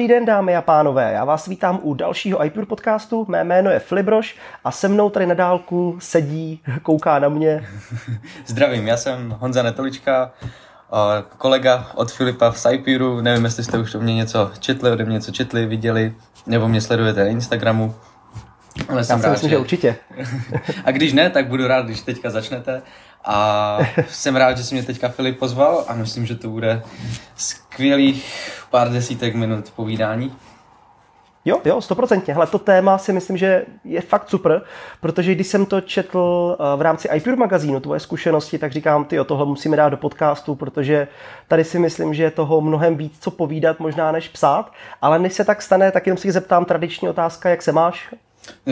Dobrý den, dámy a pánové. Já vás vítám u dalšího iPure podcastu. Mé jméno je Flibroš a se mnou tady na dálku sedí, kouká na mě. Zdravím, já jsem Honza Netolička, kolega od Filipa v Saipuru. Nevím, jestli jste už o mě něco četli, ode mě něco četli, viděli, nebo mě sledujete na Instagramu. Ale jsem Já rád, myslím, že... že určitě. a když ne, tak budu rád, když teďka začnete. A jsem rád, že jsi mě teďka Filip pozval a myslím, že to bude skvělých pár desítek minut povídání. Jo, jo, stoprocentně. Hele, to téma si myslím, že je fakt super, protože když jsem to četl eh, v rámci iPure magazínu, tvoje zkušenosti, tak říkám, ty tohle musíme dát do podcastu, protože tady si myslím, že je toho mnohem víc, co povídat možná než psát, ale než se tak stane, tak jenom si zeptám tradiční otázka, jak se máš?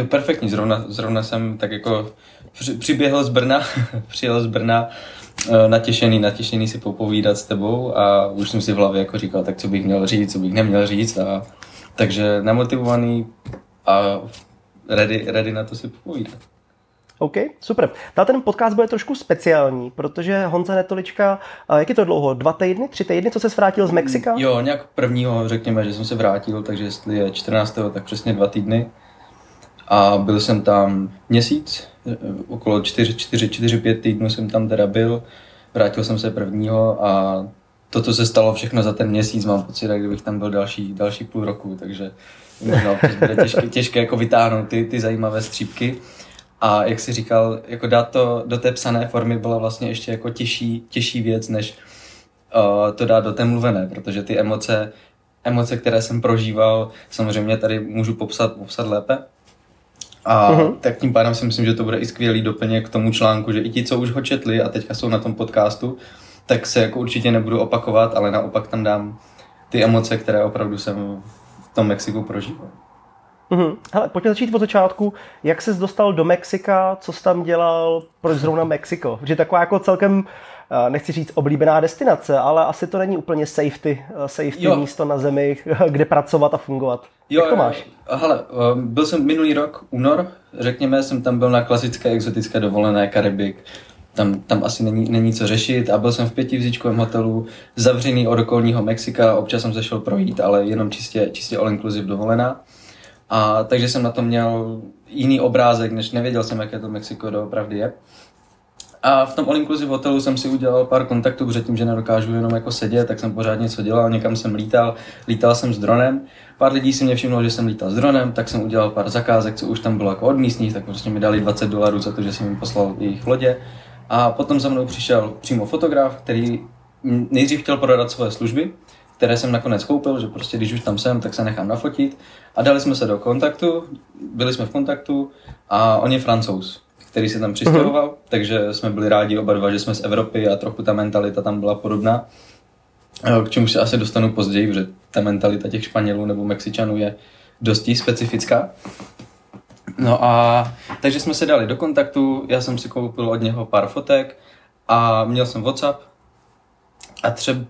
Perfektní, zrovna, zrovna jsem tak jako při, přiběhl z Brna, přijel z Brna, eh, natěšený, natěšený si popovídat s tebou a už jsem si v hlavě jako říkal, tak co bych měl říct, co bych neměl říct a takže namotivovaný a ready, ready na to si popovídat. OK, super. Ta ten podcast bude trošku speciální, protože Honza Netolička, jak je to dlouho? Dva týdny, tři týdny, co se vrátil z Mexika? Jo, nějak prvního, řekněme, že jsem se vrátil, takže jestli je 14. tak přesně dva týdny. A byl jsem tam měsíc, okolo 4-5 týdnů jsem tam teda byl. Vrátil jsem se prvního a to, co se stalo všechno za ten měsíc, mám pocit, jak kdybych tam byl další, další půl roku, takže možná občas bude těžké, těžké jako vytáhnout ty, ty zajímavé střípky. A jak si říkal, jako dát to do té psané formy byla vlastně ještě jako těžší, těžší věc, než uh, to dát do té mluvené, protože ty emoce, emoce, které jsem prožíval, samozřejmě tady můžu popsat, popsat lépe. A uh-huh. tak tím pádem si myslím, že to bude i skvělý doplněk k tomu článku, že i ti, co už ho četli a teďka jsou na tom podcastu, tak se jako určitě nebudu opakovat, ale naopak tam dám ty emoce, které opravdu jsem v tom Mexiku prožíval. Mm-hmm. Hele, pojďme začít od začátku. Jak ses dostal do Mexika, co jsi tam dělal, proč zrovna Mexiko? Protože taková jako celkem, nechci říct oblíbená destinace, ale asi to není úplně safety, eh, safety jo. místo na zemi, kde pracovat a fungovat. Jo, Jak to máš? Hele, eh, byl jsem minulý rok, únor, řekněme, jsem tam byl na klasické exotické dovolené Karibik tam, tam asi není, není co řešit a byl jsem v pětivzíčkovém hotelu, zavřený od okolního Mexika, občas jsem se šel projít, ale jenom čistě, čistě all inclusive dovolená. A takže jsem na to měl jiný obrázek, než nevěděl jsem, jaké to Mexiko doopravdy je. A v tom all inclusive hotelu jsem si udělal pár kontaktů, protože tím, že nedokážu jenom jako sedět, tak jsem pořád něco dělal, někam jsem lítal, lítal jsem s dronem. Pár lidí si mě všimlo, že jsem lítal s dronem, tak jsem udělal pár zakázek, co už tam bylo jako od místních, tak prostě mi dali 20 dolarů za to, že jsem jim poslal jejich lodě. A potom za mnou přišel přímo fotograf, který nejdřív chtěl prodat svoje služby, které jsem nakonec koupil, že prostě když už tam jsem, tak se nechám nafotit. A dali jsme se do kontaktu, byli jsme v kontaktu a on je francouz, který se tam přistěhoval, uh-huh. takže jsme byli rádi oba dva, že jsme z Evropy a trochu ta mentalita tam byla podobná. K čemu se asi dostanu později, protože ta mentalita těch Španělů nebo Mexičanů je dosti specifická. No a takže jsme se dali do kontaktu, já jsem si koupil od něho pár fotek a měl jsem WhatsApp a třeba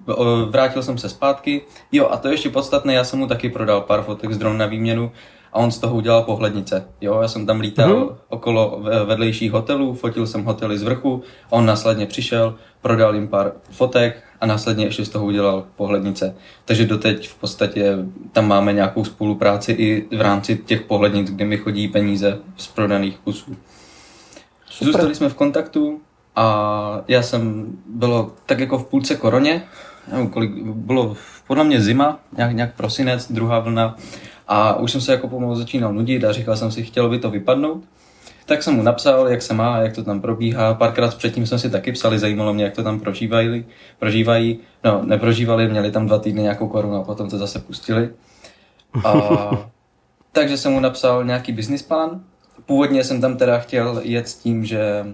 vrátil jsem se zpátky. Jo a to je ještě podstatné, já jsem mu taky prodal pár fotek z dronu na výměnu a on z toho udělal pohlednice. Jo, já jsem tam lítal mm-hmm. okolo vedlejších hotelů, fotil jsem hotely z vrchu, on následně přišel, prodal jim pár fotek a následně ještě z toho udělal pohlednice. Takže doteď v podstatě tam máme nějakou spolupráci i v rámci těch pohlednic, kde mi chodí peníze z prodaných kusů. Super. Zůstali jsme v kontaktu a já jsem, bylo tak jako v půlce koroně, nevím, kolik, bylo podle mě zima, nějak, nějak prosinec, druhá vlna a už jsem se jako pomalu začínal nudit a říkal jsem si, chtělo by to vypadnout. Tak jsem mu napsal, jak se má, jak to tam probíhá. Párkrát předtím jsme si taky psali, zajímalo mě, jak to tam prožívají. prožívají. No, neprožívali, měli tam dva týdny nějakou korunu a potom to zase pustili. A, takže jsem mu napsal nějaký business plán. Původně jsem tam teda chtěl jet s tím, že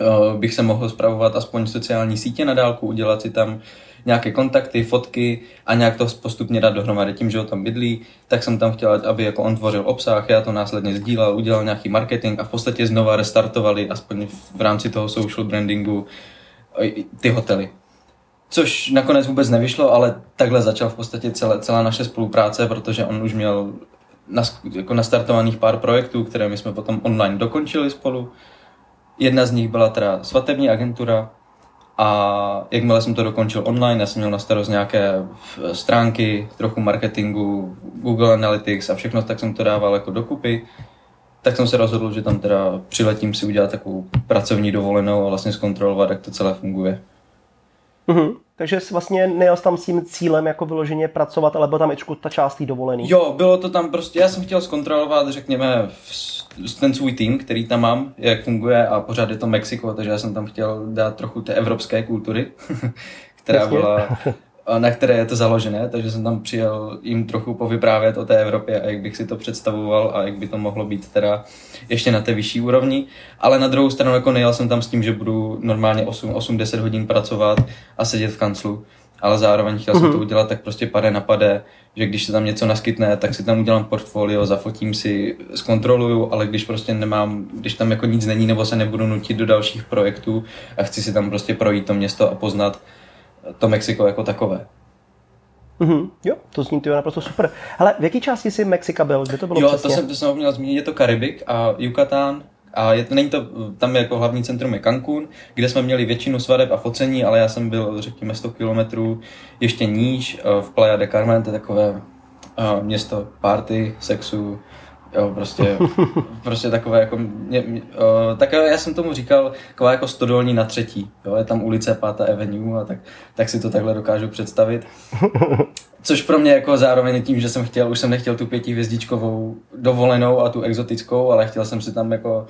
uh, bych se mohl zpravovat aspoň sociální sítě na dálku, udělat si tam nějaké kontakty, fotky a nějak to postupně dát dohromady. Tím, že ho tam bydlí, tak jsem tam chtěl, aby jako on tvořil obsah, já to následně sdílel, udělal nějaký marketing a v podstatě znova restartovali, aspoň v rámci toho social brandingu, ty hotely. Což nakonec vůbec nevyšlo, ale takhle začal v podstatě celé, celá naše spolupráce, protože on už měl nas, jako nastartovaných pár projektů, které my jsme potom online dokončili spolu. Jedna z nich byla teda svatební agentura, A jakmile jsem to dokončil online, já jsem měl na starost nějaké stránky, trochu marketingu, Google Analytics a všechno, tak jsem to dával jako dokupy. Tak jsem se rozhodl, že tam teda přiletím si udělat takovou pracovní dovolenou a vlastně zkontrolovat, jak to celé funguje. Mm-hmm. Takže vlastně nejel tam s tím cílem jako vyloženě pracovat, ale byla tam i ta část té dovolený. Jo, bylo to tam prostě, já jsem chtěl zkontrolovat, řekněme, ten svůj tým, který tam mám, jak funguje a pořád je to Mexiko, takže já jsem tam chtěl dát trochu té evropské kultury, která Jasně. byla na které je to založené, takže jsem tam přijel jim trochu povyprávět o té Evropě a jak bych si to představoval a jak by to mohlo být teda ještě na té vyšší úrovni. Ale na druhou stranu jako nejel jsem tam s tím, že budu normálně 8-10 hodin pracovat a sedět v kanclu, ale zároveň chtěl jsem to mhm. udělat tak prostě pade na pade, že když se tam něco naskytne, tak si tam udělám portfolio, zafotím si, zkontroluju, ale když prostě nemám, když tam jako nic není nebo se nebudu nutit do dalších projektů a chci si tam prostě projít to město a poznat, to Mexiko jako takové. Mm-hmm. Jo, to zní to naprosto super. Ale v jaké části jsi Mexika byl? Kde to bylo Jo, přesně? to jsem, to jsem měl zmínit, je to Karibik a Yucatán, a je, není to, tam jako hlavní centrum je Cancún, kde jsme měli většinu svadeb a focení, ale já jsem byl, řekněme, 100 kilometrů ještě níž eh, v Playa de Carmen, to je takové uh, město party, sexu, Jo, prostě, prostě takové jako, mě, mě, uh, tak já jsem tomu říkal, taková jako stodolní na třetí, jo, je tam ulice Pátá Avenue a tak, tak si to takhle dokážu představit. Což pro mě jako zároveň tím, že jsem chtěl, už jsem nechtěl tu pětihvězdičkovou dovolenou a tu exotickou, ale chtěl jsem si tam jako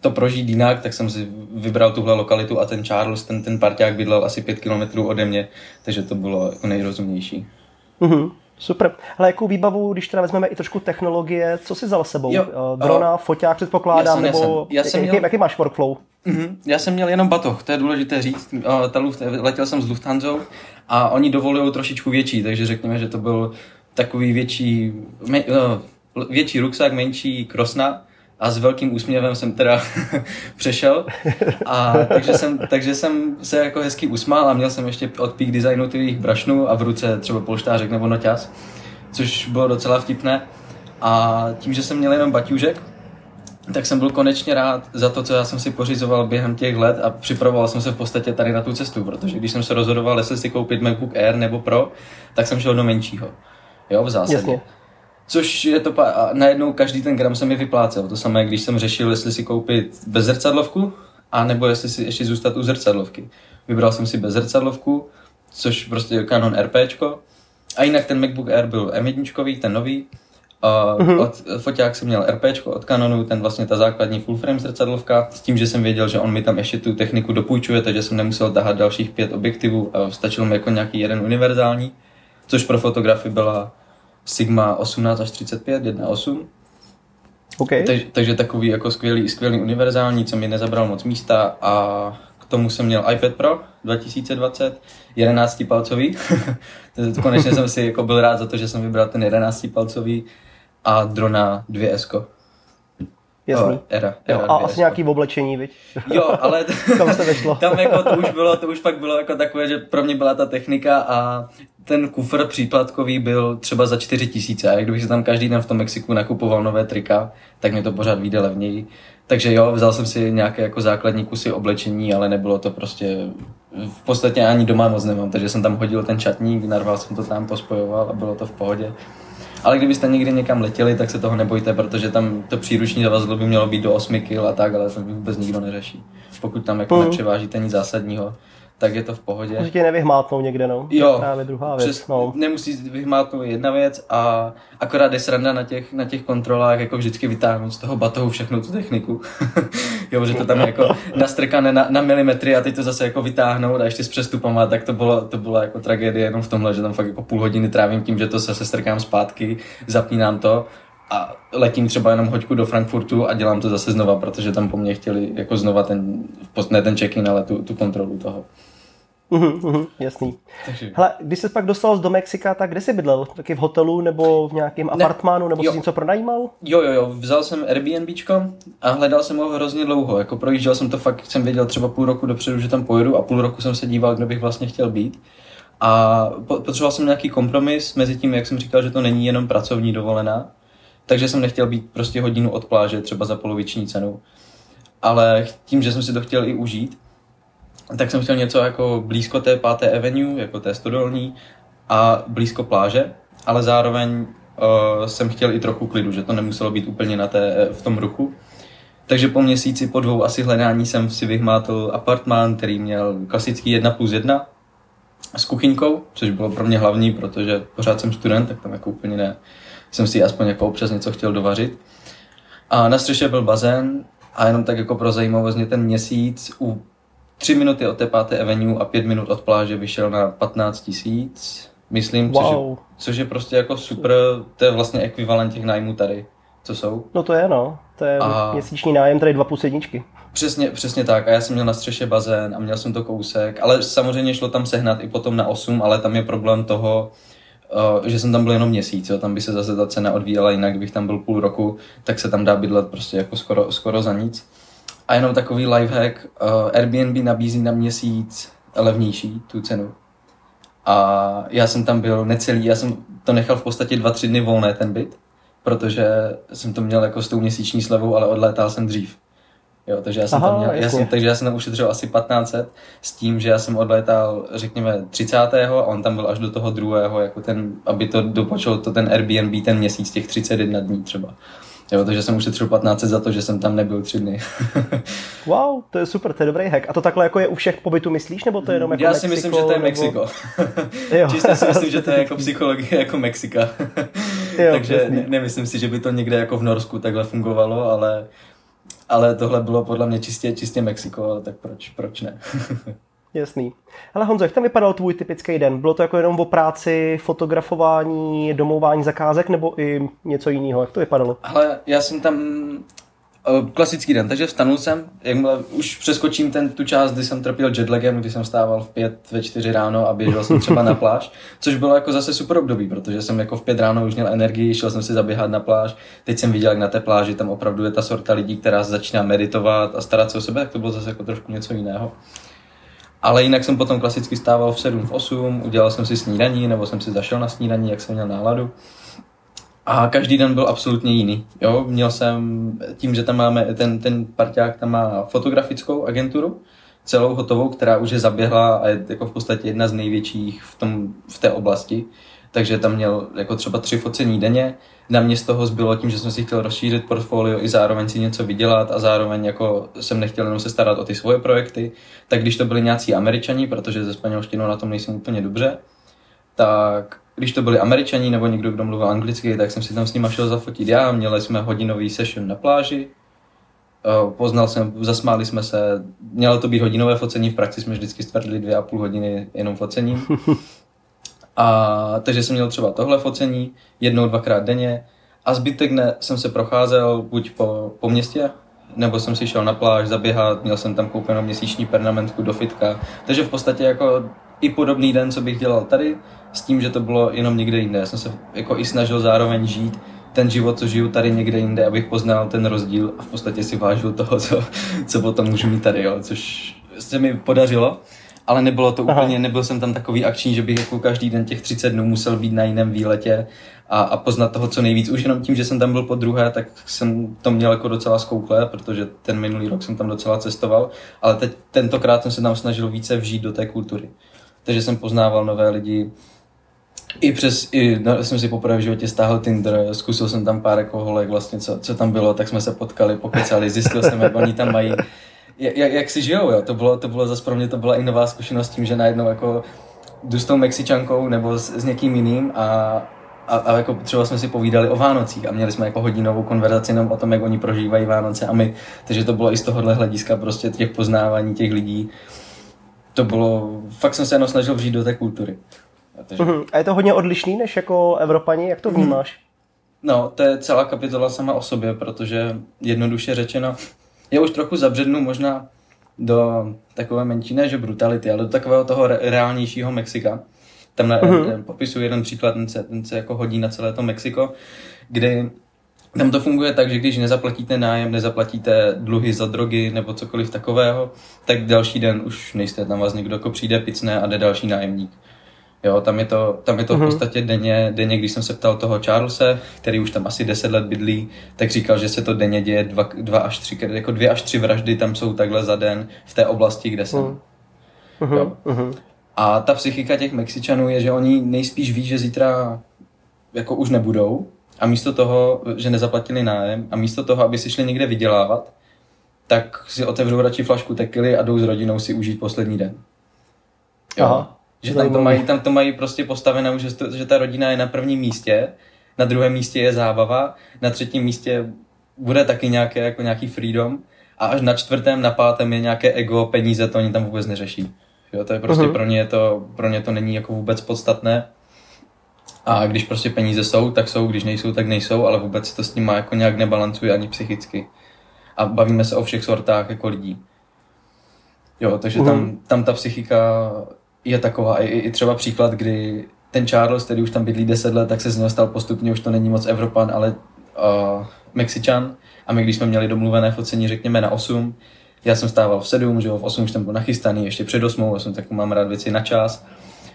to prožít jinak, tak jsem si vybral tuhle lokalitu a ten Charles, ten, ten parťák bydlel asi pět kilometrů ode mě, takže to bylo jako nejrozumnější. Mm-hmm. Super. Ale jakou výbavu, když teda vezmeme i trošku technologie, co si vzal sebou? Jo, uh, Drona, uh, foťák předpokládám, já jsem, nebo já jsem jaký, měl... jaký máš workflow? Uh-huh. Já jsem měl jenom batoh, to je důležité říct. Uh, ta Luft, letěl jsem s Lufthansa a oni dovolují trošičku větší, takže řekněme, že to byl takový větší, me, uh, větší ruksak, menší krosna a s velkým úsměvem jsem teda přešel. A takže jsem, takže jsem se jako hezky usmál a měl jsem ještě od Peak Designu jejich brašnů a v ruce třeba polštářek nebo noťaz, což bylo docela vtipné. A tím, že jsem měl jenom baťůžek, tak jsem byl konečně rád za to, co já jsem si pořizoval během těch let a připravoval jsem se v podstatě tady na tu cestu, protože když jsem se rozhodoval, jestli si koupit MacBook Air nebo Pro, tak jsem šel do menšího. Jo, v zásadě. Jasně. Což je to, a najednou každý ten gram se mi vyplácel. To samé, když jsem řešil, jestli si koupit zrcadlovku, a nebo jestli si ještě zůstat u zrcadlovky. Vybral jsem si zrcadlovku, což prostě je Canon RPčko. A jinak ten MacBook Air byl M1, ten nový. A uh-huh. od, foťák jsem měl RPčko od Canonu, ten vlastně ta základní full frame zrcadlovka, s tím, že jsem věděl, že on mi tam ještě tu techniku dopůjčuje, takže jsem nemusel tahat dalších pět objektivů a stačil mi jako nějaký jeden univerzální, což pro fotografii byla Sigma 18 až 35, 1.8. Okay. Takže, takže takový jako skvělý, skvělý univerzální, co mi nezabral moc místa a k tomu jsem měl iPad Pro 2020, 11 palcový. Konečně jsem si jako byl rád za to, že jsem vybral ten 11 palcový a drona 2S. Jasný. Oh, era, era jo, a asi nějaký v oblečení, viď? Jo, ale tam se vešlo. tam jako to už bylo, to už fakt bylo jako takové, že pro mě byla ta technika a ten kufr příplatkový byl třeba za 4 tisíce a kdybych si tam každý den v tom Mexiku nakupoval nové trika, tak mě to pořád vyjde levněji. Takže jo, vzal jsem si nějaké jako základní kusy oblečení, ale nebylo to prostě, v podstatě ani doma moc nemám, takže jsem tam hodil ten čatník, narval jsem to tam, pospojoval a bylo to v pohodě. Ale kdybyste někdy někam letěli, tak se toho nebojte, protože tam to příruční zavazadlo by mělo být do 8 kg a tak, ale to vůbec nikdo neřeší. Pokud tam jako nepřevážíte nic zásadního, tak je to v pohodě. Může tě nevyhmátnout někde, no. Jo. To právě druhá věc. Přes, no. Nemusí vyhmátnout jedna věc a akorát je sranda na těch, na těch kontrolách jako vždycky vytáhnout z toho batohu všechnu tu techniku. jo, že to tam jako nastrkané na, na, milimetry a teď to zase jako vytáhnout a ještě s přestupama, tak to bylo, to bylo jako tragédie jenom v tomhle, že tam fakt jako půl hodiny trávím tím, že to se strkám zpátky, zapínám to a letím třeba jenom hoďku do Frankfurtu a dělám to zase znova, protože tam po mně chtěli jako znova ten, ne ten check-in, ale tu, tu kontrolu toho. Uhum, uhum, jasný. Takže... Hele, když jsi pak dostal do Mexika, tak kde jsi bydlel? Taky v hotelu nebo v nějakém ne, apartmánu, nebo jo. jsi něco pronajímal? Jo, jo, jo, vzal jsem Airbnbčko a hledal jsem ho hrozně dlouho. Jako projížděl jsem to fakt, jsem věděl třeba půl roku dopředu, že tam pojedu a půl roku jsem se díval, kde bych vlastně chtěl být. A potřeboval jsem nějaký kompromis mezi tím, jak jsem říkal, že to není jenom pracovní dovolená, takže jsem nechtěl být prostě hodinu od pláže, třeba za poloviční cenu. Ale tím, že jsem si to chtěl i užít, tak jsem chtěl něco jako blízko té páté avenue, jako té stodolní a blízko pláže, ale zároveň uh, jsem chtěl i trochu klidu, že to nemuselo být úplně na té, v tom ruchu. Takže po měsíci, po dvou asi hledání jsem si vyhmátl apartmán, který měl klasický 1 plus 1 s kuchyňkou, což bylo pro mě hlavní, protože pořád jsem student, tak tam jako úplně ne. Jsem si aspoň jako občas něco chtěl dovařit. A na střeše byl bazén a jenom tak jako pro zajímavost mě ten měsíc u tři minuty od té páté avenue a pět minut od pláže vyšel na 15 tisíc, myslím, wow. což, je, což je prostě jako super, to je vlastně ekvivalent těch nájmů tady, co jsou. No to je no, to je a... měsíční nájem tady dva plus jedničky. Přesně, přesně tak. A já jsem měl na střeše bazén a měl jsem to kousek, ale samozřejmě šlo tam sehnat i potom na 8, ale tam je problém toho, uh, že jsem tam byl jenom měsíc, jo. tam by se zase ta cena odvíjela jinak, kdybych tam byl půl roku, tak se tam dá bydlet prostě jako skoro, skoro za nic. A jenom takový lifehack, uh, Airbnb nabízí na měsíc levnější tu cenu. A já jsem tam byl necelý, já jsem to nechal v podstatě dva, tři dny volné ten byt, protože jsem to měl jako s tou měsíční slevou, ale odlétal jsem dřív. Jo, takže já jsem Aha, tam měl, já jsem, takže já jsem tam ušetřil asi 1500 s tím, že já jsem odlétal, řekněme, 30. a on tam byl až do toho druhého, jako ten, aby to dopočul to ten Airbnb ten měsíc, těch 31 dní třeba. Jo, takže jsem ušetřil 15 za to, že jsem tam nebyl tři dny. wow, to je super, to je dobrý hack. A to takhle jako je u všech pobytů, myslíš, nebo to je jenom jako Já si myslím, že to je Mexiko. jo. Čistě si myslím, že to je jako psychologie jako Mexika. jo, takže ne, nemyslím si, že by to někde jako v Norsku takhle fungovalo, ale ale tohle bylo podle mě čistě, čistě Mexiko, ale tak proč, proč ne? Jasný. Ale Honzo, jak tam vypadal tvůj typický den? Bylo to jako jenom o práci, fotografování, domování zakázek nebo i něco jiného? Jak to vypadalo? Ale já jsem tam Eh, klasický den, takže vstanu jsem, jakmile už přeskočím ten, tu část, kdy jsem trpěl jetlagem, kdy jsem stával v pět, ve čtyři ráno a běžel jsem třeba na pláž, což bylo jako zase super období, protože jsem jako v pět ráno už měl energii, šel jsem si zaběhat na pláž, teď jsem viděl, jak na té pláži tam opravdu je ta sorta lidí, která začíná meditovat a starat se o sebe, tak to bylo zase jako trošku něco jiného. Ale jinak jsem potom klasicky stával v 7, v 8, udělal jsem si snídaní, nebo jsem si zašel na snídaní, jak jsem měl náladu. A každý den byl absolutně jiný. Jo, měl jsem, tím, že tam máme, ten, ten parťák tam má fotografickou agenturu, celou hotovou, která už je zaběhla a je jako v podstatě jedna z největších v, tom, v té oblasti. Takže tam měl jako třeba tři focení denně. Na mě z toho zbylo tím, že jsem si chtěl rozšířit portfolio i zároveň si něco vydělat a zároveň jako jsem nechtěl jenom se starat o ty svoje projekty. Tak když to byli nějací američani, protože ze španělštinou na tom nejsem úplně dobře, tak když to byli američani nebo někdo, kdo mluvil anglicky, tak jsem si tam s nimi šel zafotit já, měli jsme hodinový session na pláži, eh, poznal jsem, zasmáli jsme se, mělo to být hodinové focení, v praxi jsme vždycky stvrdili dvě a půl hodiny jenom focením. A takže jsem měl třeba tohle focení jednou, dvakrát denně a zbytek dne jsem se procházel buď po, po městě, nebo jsem si šel na pláž zaběhat, měl jsem tam koupenou měsíční pernamentku do fitka, takže v podstatě jako i podobný den, co bych dělal tady, s tím, že to bylo jenom někde jinde. Já jsem se jako i snažil zároveň žít ten život, co žiju tady někde jinde, abych poznal ten rozdíl a v podstatě si vážil toho, co, co potom můžu mít tady, jo, což se mi podařilo. Ale nebylo to Aha. úplně, nebyl jsem tam takový akční, že bych jako každý den těch 30 dnů musel být na jiném výletě a, a poznat toho co nejvíc. Už jenom tím, že jsem tam byl po druhé, tak jsem to měl jako docela zkouklé, protože ten minulý rok jsem tam docela cestoval, ale teď tentokrát jsem se tam snažil více vžít do té kultury. Takže jsem poznával nové lidi, i přes, i, no, jsem si poprvé v životě stáhl Tinder, zkusil jsem tam pár jako holek vlastně, co, co tam bylo, tak jsme se potkali, pokecali, zjistil jsem, jak oni tam mají, jak, jak si žijou, jo. To bylo, to bylo zase pro mě, to byla i nová zkušenost tím, že najednou jako jdu s tou Mexičankou nebo s, s někým jiným a, a, a jako třeba jsme si povídali o Vánocích a měli jsme jako hodinovou konverzaci jenom o tom, jak oni prožívají Vánoce a my, takže to bylo i z tohohle hlediska prostě těch poznávání těch lidí. To bylo, fakt jsem se jenom snažil vžít do té kultury. Takže... Uh-huh. A je to hodně odlišný než jako Evropani, jak to mhm. vnímáš? No, to je celá kapitola sama o sobě, protože jednoduše řečeno, je už trochu zabřednu možná do takové menší, ne že brutality, ale do takového toho re- reálnějšího Mexika. Tam uh-huh. popisuju jeden příklad, ten se, ten se jako hodí na celé to Mexiko, kdy tam to funguje tak, že když nezaplatíte nájem, nezaplatíte dluhy za drogy nebo cokoliv takového, tak další den už nejste, tam vás někdo jako přijde, picne a jde další nájemník. Jo, tam je to, tam je to v mhm. podstatě denně, denně, když jsem se ptal toho Charlesa, který už tam asi 10 let bydlí, tak říkal, že se to denně děje dva, dva až tři, jako dvě až tři vraždy tam jsou takhle za den v té oblasti, kde jsem. Mm. Uh-huh, jo. Uh-huh. A ta psychika těch Mexičanů je, že oni nejspíš ví, že zítra jako už nebudou a místo toho, že nezaplatili nájem a místo toho, aby si šli někde vydělávat, tak si otevřou radši flašku tekily a jdou s rodinou si užít poslední den. Jo. Aha, že tam to, mají, tam to mají prostě postavené, že, to, že ta rodina je na prvním místě, na druhém místě je zábava, na třetím místě bude taky nějaké, jako nějaký freedom a až na čtvrtém, na pátém je nějaké ego, peníze, to oni tam vůbec neřeší. Jo, to je prostě uh-huh. pro ně to, pro ně to není jako vůbec podstatné. A když prostě peníze jsou, tak jsou, když nejsou, tak nejsou, ale vůbec to s ním má jako nějak nebalancuje ani psychicky. A bavíme se o všech sortách jako lidí. Jo, takže uh-huh. tam, mhm. tam ta psychika je taková. I, I třeba příklad, kdy ten Charles, který už tam bydlí 10 let, tak se z něho stal postupně, už to není moc Evropan, ale uh, Mexičan. A my, když jsme měli domluvené focení, řekněme na 8, já jsem stával v 7, že jo, v 8 už jsem byl nachystaný, ještě před 8, já jsem tak mám rád věci na čas,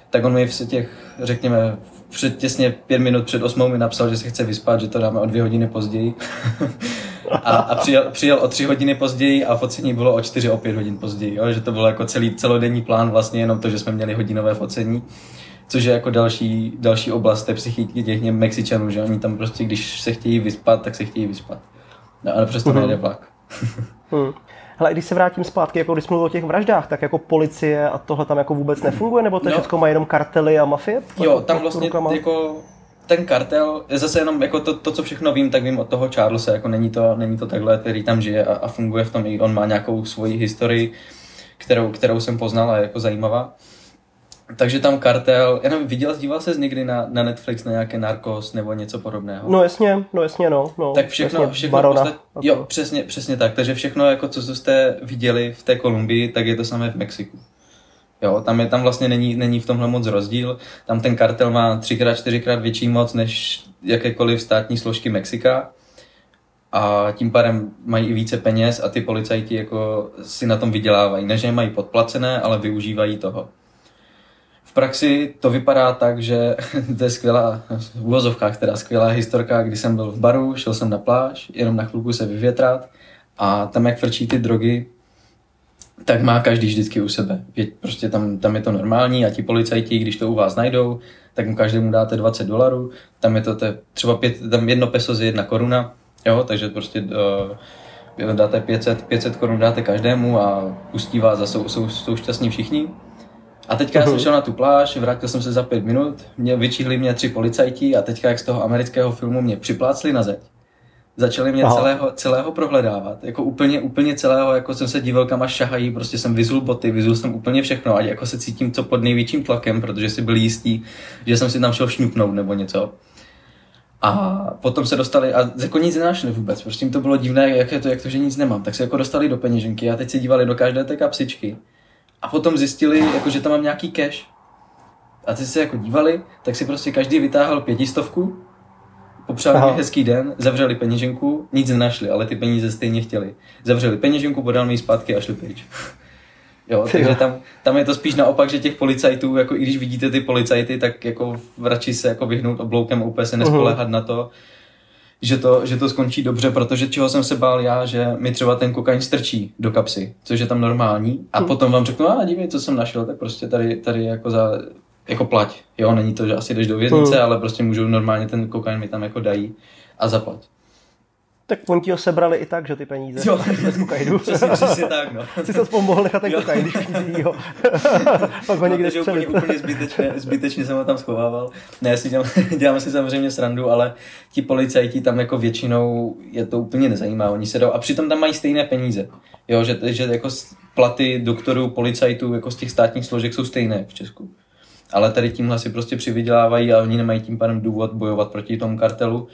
tak on mi v těch, řekněme, před těsně pět minut před 8 mi napsal, že se chce vyspat, že to dáme o dvě hodiny později. a, a přijel, přijel, o tři hodiny později a focení bylo o čtyři, o pět hodin později. Jo? Že to bylo jako celý celodenní plán, vlastně jenom to, že jsme měli hodinové focení. Což je jako další, další oblast té psychiky těch Mexičanů, že oni tam prostě, když se chtějí vyspat, tak se chtějí vyspat. No, ale přesto mm-hmm. nejde vlak. mm. Hele, když se vrátím zpátky, jako když mluvil o těch vraždách, tak jako policie a tohle tam jako vůbec nefunguje, nebo to no. všechno má jenom kartely a mafie? Jo, tam vlastně jako ten kartel, zase jenom jako to, to, co všechno vím, tak vím od toho Charlesa, jako není to, není to takhle, který tam žije a, a funguje v tom, i on má nějakou svoji historii, kterou, kterou jsem poznal a je jako zajímavá. Takže tam kartel, já nevím, viděl, díval ses někdy na, na Netflix na nějaké Narcos nebo něco podobného? No jasně, no jasně, no. no tak všechno, jasně, všechno barona, posled... jo, přesně, přesně tak, takže všechno, jako co jste viděli v té Kolumbii, tak je to samé v Mexiku. Jo, tam, je, tam vlastně není, není v tomhle moc rozdíl. Tam ten kartel má třikrát, čtyřikrát větší moc než jakékoliv státní složky Mexika. A tím pádem mají i více peněz a ty policajti jako si na tom vydělávají. Ne, že je mají podplacené, ale využívají toho. V praxi to vypadá tak, že to je skvělá, v uvozovkách teda skvělá historka, kdy jsem byl v baru, šel jsem na pláž, jenom na chvilku se vyvětrat a tam jak frčí ty drogy, tak má každý vždycky u sebe. Prostě tam, tam je to normální a ti policajti, když to u vás najdou, tak mu každému dáte 20 dolarů, tam je to te, třeba pět, tam jedno peso z jedna koruna, jo, takže prostě uh, dáte 500, 500 korun dáte každému a pustí vás a jsou, jsou, jsou šťastní všichni. A teďka já jsem šel na tu pláž, vrátil jsem se za pět minut, mě vyčíhli mě tři policajti a teďka jak z toho amerického filmu mě připlácli na zeď. Začali mě celého, celého prohledávat, jako úplně, úplně celého, jako jsem se díval, kam až šahají, prostě jsem vyzul boty, vyzul jsem úplně všechno a jako se cítím co pod největším tlakem, protože si byl jistý, že jsem si tam šel šňupnout nebo něco. A potom se dostali, a jako nic nenašli vůbec, prostě jim to bylo divné, jak, je to, jak to, že nic nemám, tak se jako dostali do peněženky a teď se dívali do každé té kapsičky a potom zjistili, jako, že tam mám nějaký cash. A ty se jako dívali, tak si prostě každý vytáhl pětistovku, popřáli mi hezký den, zavřeli peněženku, nic nenašli, ale ty peníze stejně chtěli. Zavřeli peněženku, podal mi zpátky a šli pryč. Jo, takže tam, tam je to spíš naopak, že těch policajtů, jako i když vidíte ty policajty, tak jako radši se jako vyhnout obloukem a úplně se nespolehat uh-huh. na to, že to, že to skončí dobře, protože čeho jsem se bál já, že mi třeba ten kokain strčí do kapsy, což je tam normální a hmm. potom vám řeknu, a dívej, co jsem našel, tak prostě tady, tady jako za, jako plať. Jo, není to, že asi jdeš do věznice, hmm. ale prostě můžou normálně ten kokain mi tam jako dají a zaplať. Tak oni ti ho sebrali i tak, že ty peníze. Jo, bez kokainu. přesně, přesně tak, no. Jsi se aspoň mohl nechat ten kokain, když nic ho. Pak ho někde no, úplně, úplně zbytečně, zbytečně jsem ho tam schovával. Ne, já si dělám, dělám si samozřejmě srandu, ale ti policajti tam jako většinou je to úplně nezajímá. Oni se jdou, a přitom tam mají stejné peníze. Jo, že, že jako platy doktorů, policajtů, jako z těch státních složek jsou stejné v Česku. Ale tady tímhle si prostě přivydělávají a oni nemají tím pádem důvod bojovat proti tomu kartelu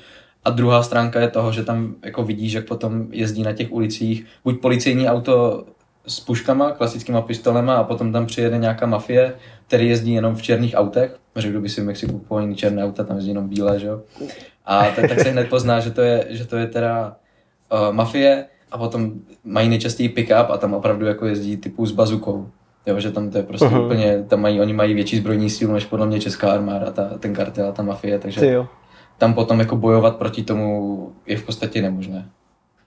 a druhá stránka je toho, že tam jako vidíš, jak potom jezdí na těch ulicích buď policejní auto s puškama, klasickýma pistolema a potom tam přijede nějaká mafie, který jezdí jenom v černých autech. Řekl by si v Mexiku kupoval černé auta, tam jezdí jenom bílé, že jo? A tak, tak se hned pozná, že to je, že to je teda uh, mafie a potom mají nejčastěji pick-up a tam opravdu jako jezdí typu s bazukou. Jo, že tam to je prostě uh-huh. úplně, tam mají, oni mají větší zbrojní sílu než podle mě česká armáda, ta, ten kartel a ta mafie, takže tam potom jako bojovat proti tomu je v podstatě nemožné.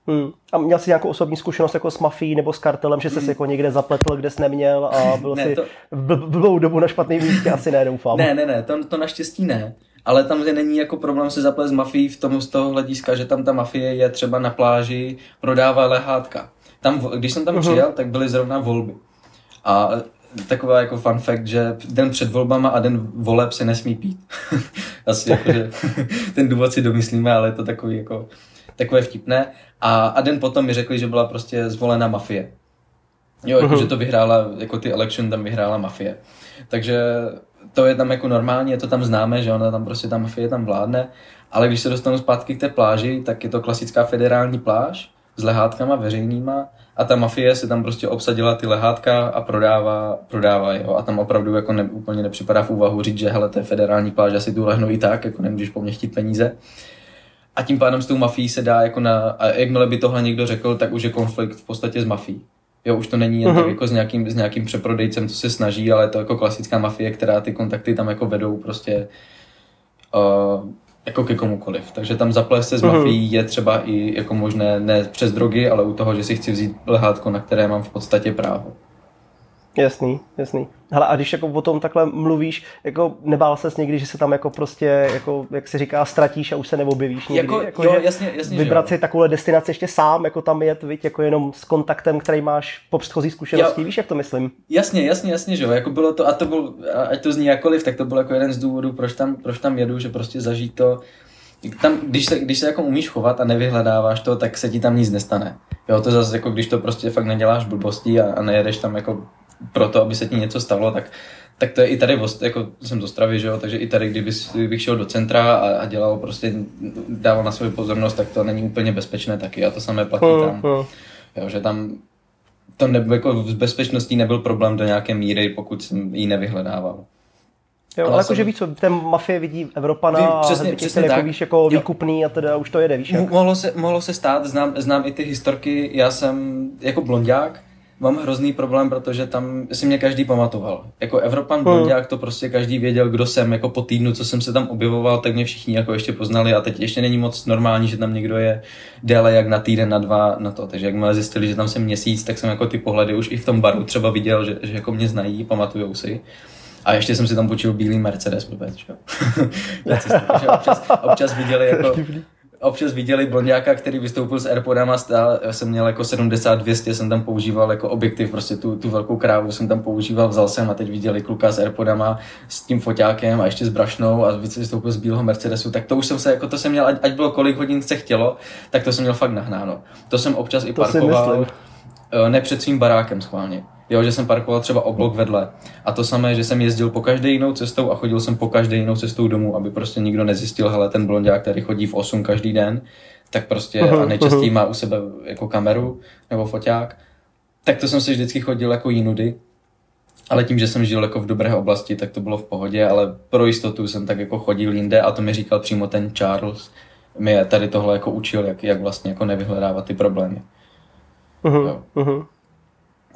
Hmm. A měl jsi nějakou osobní zkušenost jako s mafií nebo s kartelem, že jsi hmm. jako někde zapletl, kde jsi neměl a byl ne, jsi to... v blbou dobu na špatném místě? Asi ne, doufám. Ne, ne, ne, to, to naštěstí ne. Ale tam není jako problém se zaplet s mafií v tom z toho hlediska, že tam ta mafie je třeba na pláži, prodává lehátka. Tam, když jsem tam uh-huh. přijel, tak byly zrovna volby. A taková jako fun fact, že den před volbama a den voleb se nesmí pít. Asi jako, že ten důvod si domyslíme, ale je to takový jako, takové vtipné. A, a den potom mi řekli, že byla prostě zvolena mafie. Jo, jako, že to vyhrála, jako ty election tam vyhrála mafie. Takže to je tam jako normální, je to tam známe, že ona tam prostě ta mafie tam vládne, ale když se dostanu zpátky k té pláži, tak je to klasická federální pláž s lehátkama veřejnýma a ta mafie si tam prostě obsadila ty lehátka a prodává, prodává jo. A tam opravdu jako ne, úplně nepřipadá v úvahu říct, že hele, to je federální pláž, asi tu lehnu i tak, jako nemůžeš po mně chtít peníze. A tím pádem s tou mafií se dá jako na, a jakmile by tohle někdo řekl, tak už je konflikt v podstatě s mafií. Jo, už to není jen tak mhm. jako s nějakým, s nějakým přeprodejcem, co se snaží, ale je to jako klasická mafie, která ty kontakty tam jako vedou prostě uh, jako ke komukoliv. Takže tam zaplést se s uh-huh. mafií je třeba i jako možné ne přes drogy, ale u toho, že si chci vzít lehátko, na které mám v podstatě právo. Jasný, jasný. Hele, a když jako o tom takhle mluvíš, jako nebál ses někdy, že se tam jako prostě, jako, jak se říká, ztratíš a už se neobjevíš někdy? Jako, jako jo, jasně, jasně, Vybrat si takovou destinaci ještě sám, jako tam jet, viď, jako jenom s kontaktem, který máš po předchozí zkušenosti, jo. víš, jak to myslím? Jasně, jasně, jasně, že jo, jako bylo to, a to byl, ať to zní jakoliv, tak to byl jako jeden z důvodů, proč tam, proč tam jedu, že prostě zažít to, tam, když se, když se jako umíš chovat a nevyhledáváš to, tak se ti tam nic nestane. Jo, to zase jako když to prostě fakt neděláš blbosti a, a nejedeš tam jako proto, aby se ti něco stalo, tak, tak to je i tady, jako jsem z Ostravy, že jo, takže i tady, kdyby, kdybych šel do centra a, a dělal prostě, dával na svou pozornost, tak to není úplně bezpečné taky a to samé platí tam. Jo, že tam to ne, jako z bezpečností nebyl problém do nějaké míry, pokud jsem ji nevyhledával. Jo, ale jakože víš co, ten mafie vidí Evropana Vím, přesně, a přesně jako, víš, jako výkupný a teda už to jede, víš jak? Mohlo se, mohlo se stát, znám, znám i ty historky, já jsem jako blondák, mám hrozný problém, protože tam si mě každý pamatoval. Jako Evropan hmm. blondiák to prostě každý věděl, kdo jsem. Jako po týdnu, co jsem se tam objevoval, tak mě všichni jako ještě poznali a teď ještě není moc normální, že tam někdo je déle jak na týden, na dva, na to. Takže jakmile zjistili, že tam jsem měsíc, tak jsem jako ty pohledy už i v tom baru třeba viděl, že, že jako mě znají, pamatujou si. A ještě jsem si tam počil bílý Mercedes, vůbec, že? občas, občas viděli jako, občas viděli blondiáka, který vystoupil s Airpodama, stál, jsem měl jako 70-200, jsem tam používal jako objektiv, prostě tu, tu velkou krávu jsem tam používal, vzal jsem a teď viděli kluka s Airpodama, s tím foťákem a ještě s brašnou a vystoupil z bílého Mercedesu, tak to už jsem se, jako to jsem měl, ať, ať bylo kolik hodin se chtělo, tak to jsem měl fakt nahnáno. To jsem občas i to parkoval, eh, ne před svým barákem schválně. Jo, že jsem parkoval třeba o blok vedle. A to samé, že jsem jezdil po každé jinou cestou a chodil jsem po každé jinou cestou domů, aby prostě nikdo nezjistil, hele, ten blondák, který chodí v 8 každý den, tak prostě a nejčastěji má u sebe jako kameru nebo foťák, tak to jsem si vždycky chodil jako jinudy. Ale tím, že jsem žil jako v dobré oblasti, tak to bylo v pohodě, ale pro jistotu jsem tak jako chodil jinde a to mi říkal přímo ten Charles. Mi tady tohle jako učil, jak, jak vlastně jako nevyhledávat ty problémy. Uh-huh, uh-huh.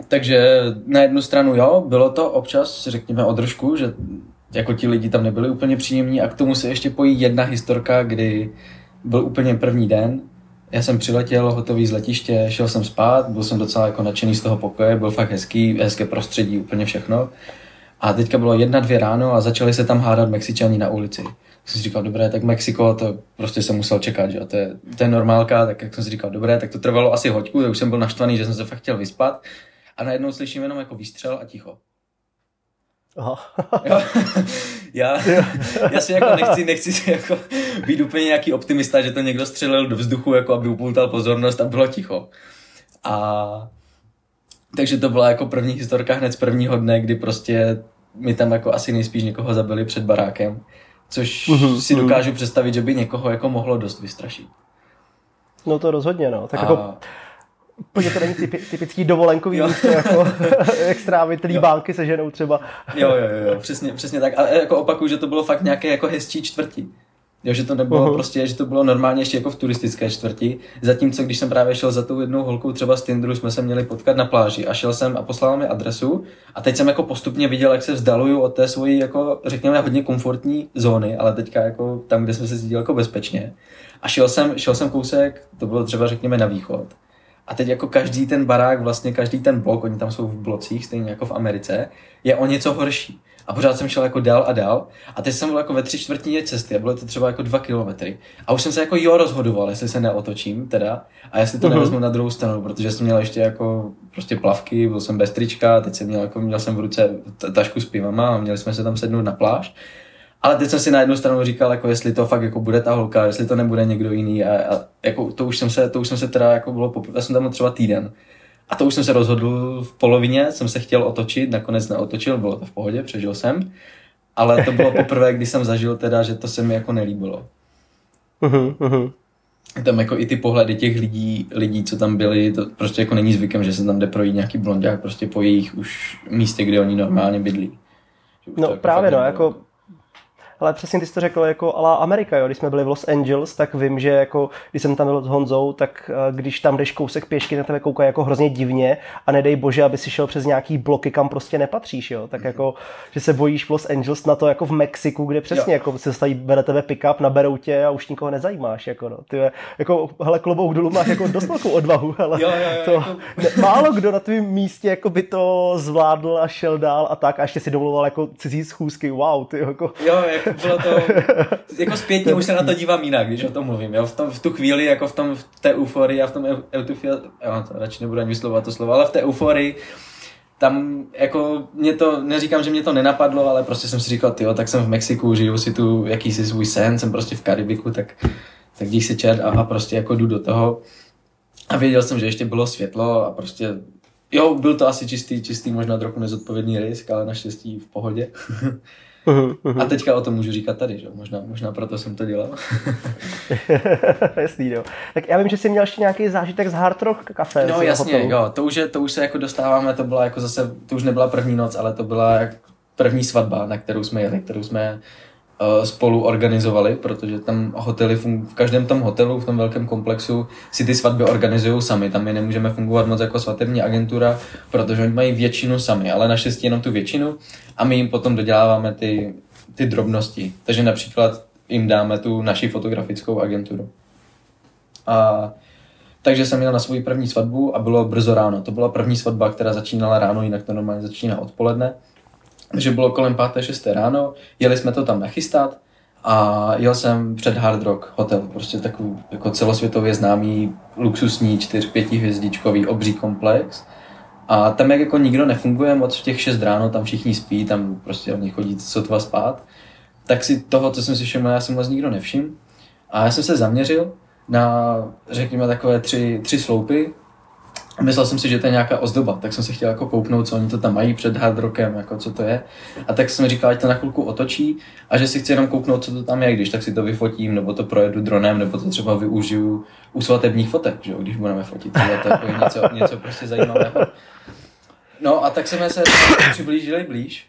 Takže na jednu stranu jo, bylo to občas, řekněme, održku, že jako ti lidi tam nebyli úplně příjemní a k tomu se ještě pojí jedna historka, kdy byl úplně první den, já jsem přiletěl hotový z letiště, šel jsem spát, byl jsem docela jako nadšený z toho pokoje, byl fakt hezký, hezké prostředí, úplně všechno. A teďka bylo jedna, dvě ráno a začali se tam hádat Mexičani na ulici. Tak jsem si říkal, dobré, tak Mexiko, to prostě jsem musel čekat, že to je, to je normálka, tak jak jsem si říkal, dobré, tak to trvalo asi hoďku, už jsem byl naštvaný, že jsem se fakt chtěl vyspat a najednou slyším jenom jako výstřel a ticho. Aha. já, já si jako nechci, nechci si jako být úplně nějaký optimista, že to někdo střelil do vzduchu, jako aby upoutal pozornost a bylo ticho. A takže to byla jako první historka hned z prvního dne, kdy prostě mi tam jako asi nejspíš někoho zabili před barákem, což uh-huh, si dokážu uh-huh. představit, že by někoho jako mohlo dost vystrašit. No to rozhodně, no. Tak a... jako Úplně to není typi, typický dovolenkový jo. místo, jako jak strávit líbánky se ženou třeba. Jo, jo, jo, přesně, přesně tak. Ale jako opakuju, že to bylo fakt nějaké jako hezčí čtvrtí. Jo, že to nebylo uh-huh. prostě, že to bylo normálně ještě jako v turistické čtvrti. Zatímco když jsem právě šel za tou jednou holkou třeba z Tinderu, jsme se měli potkat na pláži a šel jsem a poslal mi adresu a teď jsem jako postupně viděl, jak se vzdaluju od té svojí jako řekněme hodně komfortní zóny, ale teďka jako tam, kde jsem se cítil jako bezpečně. A šel jsem, šel jsem kousek, to bylo třeba řekněme na východ. A teď jako každý ten barák, vlastně každý ten blok, oni tam jsou v blocích, stejně jako v Americe, je o něco horší. A pořád jsem šel jako dál a dál. A teď jsem byl jako ve tři čtvrtině cesty a bylo to třeba jako dva kilometry. A už jsem se jako jo rozhodoval, jestli se neotočím teda a jestli to uh-huh. nevezmu na druhou stranu, protože jsem měl ještě jako prostě plavky, byl jsem bez trička, teď jsem měl, jako, měl jsem v ruce tašku s pivama a měli jsme se tam sednout na pláž. Ale teď jsem si na jednu stranu říkal, jako jestli to fakt jako bude ta holka, jestli to nebude někdo jiný a, a jako to už jsem se, to už jsem se teda jako bylo, já jsem tam třeba týden. A to už jsem se rozhodl v polovině, jsem se chtěl otočit, nakonec neotočil, bylo to v pohodě, přežil jsem. Ale to bylo poprvé, kdy jsem zažil teda, že to se mi jako nelíbilo. Uh-huh, uh-huh. Tam jako i ty pohledy těch lidí, lidí, co tam byli, to prostě jako není zvykem, že se tam jde projít nějaký blondák prostě po jejich už místě, kde oni normálně bydlí. No jako právě no, jako ale přesně ty jsi to řekl jako ala Amerika, jo. Když jsme byli v Los Angeles, tak vím, že jako, když jsem tam byl s Honzou, tak eh, když tam jdeš kousek pěšky, na tebe koukají jako hrozně divně a nedej bože, aby si šel přes nějaký bloky, kam prostě nepatříš, jo. Tak jako, že se bojíš v Los Angeles na to jako v Mexiku, kde přesně jo. jako se staví, bere tebe pick-up, naberou tě a už nikoho nezajímáš, jako no. Ty jako, hele, klobouk dolů máš jako dost velkou odvahu, hele. Jo, jo, jo, to, jako... ne, málo kdo na tvém místě jako by to zvládl a šel dál a tak a ještě si domluval jako cizí schůzky, wow, ty jako. Jo, jako bylo to, jako zpětně už se na to dívám jinak, když o tom mluvím, jo, v, tom, v tu chvíli, jako v tom, v té euforii a v tom eutofia, já to radši nebudu ani vyslovovat to slovo, ale v té euforii, tam jako mě to, neříkám, že mě to nenapadlo, ale prostě jsem si říkal, jo, tak jsem v Mexiku, žiju si tu jakýsi svůj sen, jsem prostě v Karibiku, tak, tak když se čert a, a prostě jako jdu do toho. A věděl jsem, že ještě bylo světlo a prostě, jo, byl to asi čistý, čistý, možná trochu nezodpovědný risk, ale naštěstí v pohodě. A teďka o tom můžu říkat tady, že? Možná, možná proto jsem to dělal. Jasný, jo. Tak já vím, že jsi měl ještě nějaký zážitek z Hard Rock kafe. No jasně, hotelu. jo, to už, je, to už se jako dostáváme, to byla jako zase, to už nebyla první noc, ale to byla jak první svatba, na kterou jsme jeli, kterou jsme spolu organizovali, protože tam hotely, v každém tom hotelu, v tom velkém komplexu si ty svatby organizují sami. Tam my nemůžeme fungovat moc jako svatební agentura, protože oni mají většinu sami, ale naštěstí jenom tu většinu a my jim potom doděláváme ty, ty drobnosti. Takže například jim dáme tu naši fotografickou agenturu. A takže jsem měl na svoji první svatbu a bylo brzo ráno. To byla první svatba, která začínala ráno, jinak to normálně začíná odpoledne. Takže bylo kolem 5. 6. ráno, jeli jsme to tam nachystat a jel jsem před Hard Rock Hotel, prostě takový jako celosvětově známý luxusní 4-5 hvězdičkový obří komplex. A tam jak jako nikdo nefunguje moc v těch 6 ráno, tam všichni spí, tam prostě oni chodí sotva spát, tak si toho, co jsem si všiml, já jsem moc nikdo nevšiml. A já jsem se zaměřil na, řekněme, takové tři, tři sloupy, myslel jsem si, že to je nějaká ozdoba, tak jsem se chtěl jako kouknout, co oni to tam mají před hard rockem, jako co to je. A tak jsem říkal, ať to na chvilku otočí a že si chci jenom kouknout, co to tam je, když tak si to vyfotím, nebo to projedu dronem, nebo to třeba využiju u svatebních fotek, že jo, když budeme fotit. Třeba to jako něco, něco prostě zajímavého. No a tak jsme se přiblížili blíž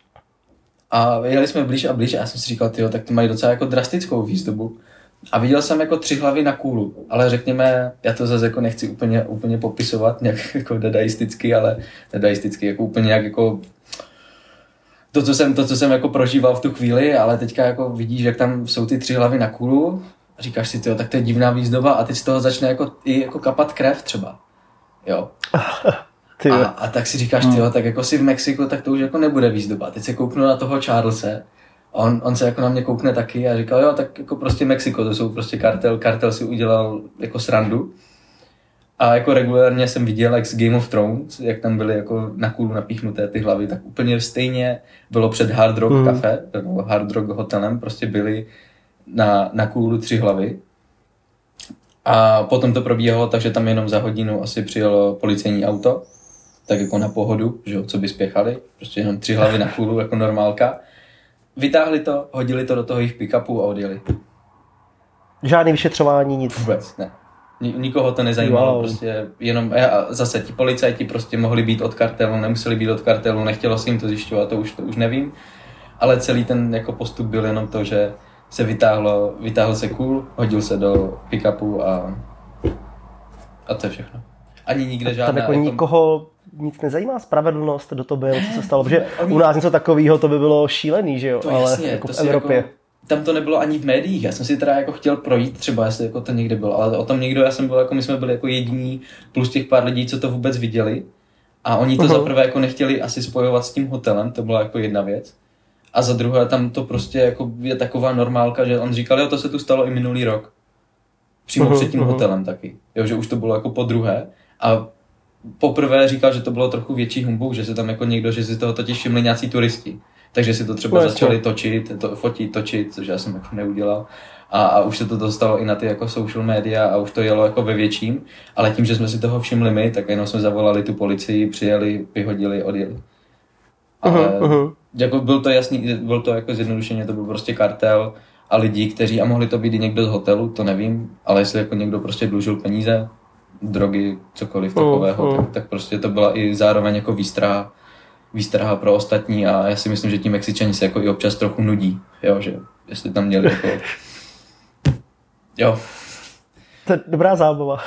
a jeli jsme blíž a blíž a já jsem si říkal, tyjo, tak to mají docela jako drastickou výzdobu. A viděl jsem jako tři hlavy na kůlu, ale řekněme, já to zase jako nechci úplně, úplně popisovat nějak jako dadaisticky, ale dadaisticky jako úplně jak jako to, co jsem, to, co jsem jako prožíval v tu chvíli, ale teďka jako vidíš, jak tam jsou ty tři hlavy na kůlu a říkáš si, tyjo, tak to je divná výzdoba a teď z toho začne jako, i jako kapat krev třeba. Jo. a, a, tak si říkáš, tyjo, tak jako si v Mexiku, tak to už jako nebude výzdoba. Teď se kouknu na toho Charlese, on, on se jako na mě koukne taky a říkal, jo, tak jako prostě Mexiko, to jsou prostě kartel, kartel si udělal jako srandu. A jako regulárně jsem viděl, jak z Game of Thrones, jak tam byly jako na kůlu napíchnuté ty hlavy, tak úplně stejně bylo před Hard Rock mm. Cafe, nebo Hard Rock hotelem, prostě byly na, na kůlu tři hlavy. A potom to probíhalo tak, že tam jenom za hodinu asi přijelo policejní auto, tak jako na pohodu, že jo, co by spěchali, prostě jenom tři hlavy na kůlu jako normálka vytáhli to, hodili to do toho jejich pick-upu a odjeli. Žádný vyšetřování, nic. Vůbec, ne. Nikoho to nezajímalo, wow. prostě jenom, a zase ti policajti prostě mohli být od kartelu, nemuseli být od kartelu, nechtělo se jim to zjišťovat, to už, to už nevím, ale celý ten jako postup byl jenom to, že se vytáhlo, vytáhl se kůl, hodil se do pick-upu a, a to je všechno. Ani nikde žádná... Tam jako, jako nikoho nic nezajímá spravedlnost, do to byl, co se stalo, protože u nás něco takového to by bylo šílený, že jo, to ale jasně, jako to v Evropě. Jako, tam to nebylo ani v médiích, já jsem si teda jako chtěl projít třeba, jestli jako to někde bylo, ale o tom někdo, já jsem byl jako, my jsme byli jako jediní plus těch pár lidí, co to vůbec viděli a oni to uh-huh. zaprvé jako nechtěli asi spojovat s tím hotelem, to byla jako jedna věc. A za druhé tam to prostě jako je taková normálka, že on říkal, jo, to se tu stalo i minulý rok. Přímo uh-huh, před tím uh-huh. hotelem taky. Jo, že už to bylo jako po druhé. A poprvé říkal, že to bylo trochu větší humbuk, že se tam jako někdo, že si toho totiž všimli nějací turisti. Takže si to třeba no, začali točit, to, fotit, točit, což já jsem jako neudělal. A, a už se to dostalo i na ty jako social media a už to jelo jako ve větším, ale tím, že jsme si toho všimli my, tak jenom jsme zavolali tu policii, přijeli, vyhodili, odjeli. Ale uh-huh. jako byl to jasný, byl to jako zjednodušeně, to byl prostě kartel a lidi, kteří, a mohli to být i někdo z hotelu, to nevím, ale jestli jako někdo prostě dlužil peníze, drogy, cokoliv uh, takového, uh. Tak, tak prostě to byla i zároveň jako výstraha, výstraha pro ostatní a já si myslím, že ti Mexičani se jako i občas trochu nudí, jo, že jestli tam měli jako... Jo. To je dobrá zábava.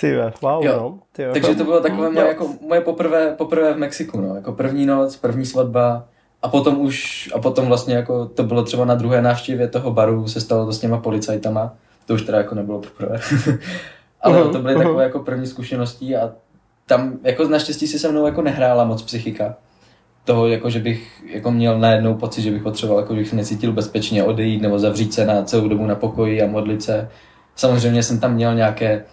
Ty wow, jo. no. Ty Takže to bylo takové moje, jako, moje poprvé, poprvé v Mexiku, no. Jako první noc, první svatba a potom už, a potom vlastně jako to bylo třeba na druhé návštěvě toho baru, se stalo to s těma policajtama. To už teda jako nebylo poprvé. Ale uh-huh, to byly uh-huh. takové jako první zkušenosti a tam jako naštěstí si se mnou jako nehrála moc psychika. Toho, jako, že bych jako měl najednou pocit, že bych potřeboval, jako, že bych necítil bezpečně odejít nebo zavřít se na celou dobu na pokoji a modlit se. Samozřejmě jsem tam měl nějaké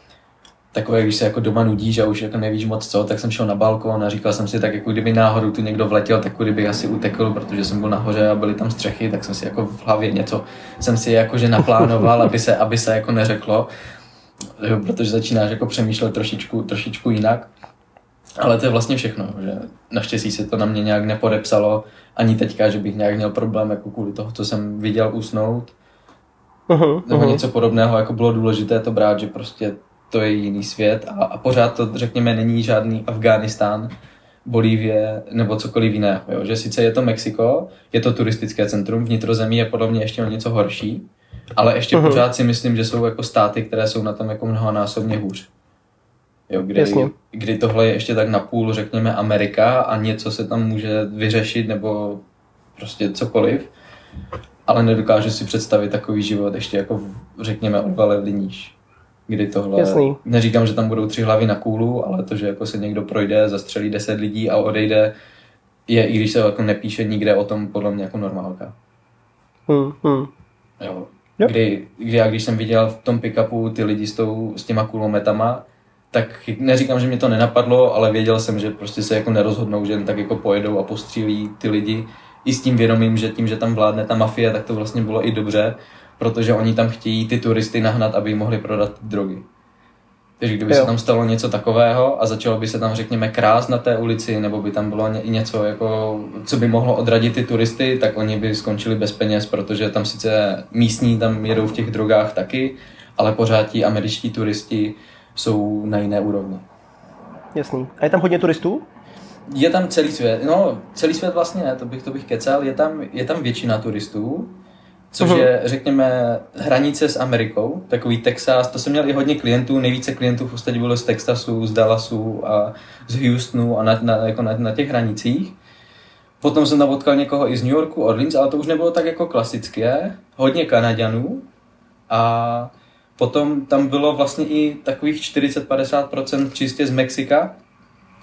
takové, když se jako doma nudíš a už jako nevíš moc co, tak jsem šel na balkon a říkal jsem si, tak jako kdyby náhodou tu někdo vletěl, tak kdybych asi utekl, protože jsem byl nahoře a byly tam střechy, tak jsem si jako v hlavě něco jsem si jakože naplánoval, aby se, aby se jako neřeklo, jo, protože začínáš jako přemýšlet trošičku, trošičku jinak. Ale to je vlastně všechno, že naštěstí se to na mě nějak nepodepsalo, ani teďka, že bych nějak měl problém jako kvůli toho, co jsem viděl usnout. Uh-huh, nebo uh-huh. něco podobného, jako bylo důležité to brát, že prostě to je jiný svět a, a pořád to, řekněme, není žádný Afghánistán, Bolívie nebo cokoliv jiného. Jo? Že sice je to Mexiko, je to turistické centrum, vnitrozemí je podobně ještě o něco horší, ale ještě uh-huh. pořád si myslím, že jsou jako státy, které jsou na tom jako mnohonásobně hůř. Jo, kdy, kdy tohle je ještě tak napůl, řekněme, Amerika a něco se tam může vyřešit nebo prostě cokoliv, ale nedokážu si představit takový život ještě jako, řekněme, od levely níž kdy tohle, Jasný. neříkám, že tam budou tři hlavy na kůlu, ale to, že jako se někdo projde, zastřelí deset lidí a odejde, je, i když se jako nepíše nikde o tom, podle mě jako normálka. Hmm, hmm. Jo. Yep. Kdy, kdy já když jsem viděl v tom pick-upu ty lidi s, tou, s těma kulometama, tak neříkám, že mě to nenapadlo, ale věděl jsem, že prostě se jako nerozhodnou, že jen tak jako pojedou a postřílí ty lidi i s tím vědomím, že tím, že tam vládne ta mafie, tak to vlastně bylo i dobře, protože oni tam chtějí ty turisty nahnat, aby jim mohli prodat drogy. Takže kdyby jo. se tam stalo něco takového a začalo by se tam, řekněme, krás na té ulici, nebo by tam bylo něco, jako, co by mohlo odradit ty turisty, tak oni by skončili bez peněz, protože tam sice místní tam jedou v těch drogách taky, ale pořád ti američtí turisti jsou na jiné úrovni. Jasný. A je tam hodně turistů? Je tam celý svět, no celý svět vlastně ne, to bych, to bych kecal, je tam, je tam většina turistů, což je, řekněme, hranice s Amerikou, takový Texas, to jsem měl i hodně klientů, nejvíce klientů v podstatě bylo z Texasu, z Dallasu a z Houstonu a na, na, jako na, na těch hranicích. Potom jsem tam potkal někoho i z New Yorku, Orleans, ale to už nebylo tak jako klasické, hodně Kanaďanů. A potom tam bylo vlastně i takových 40-50% čistě z Mexika,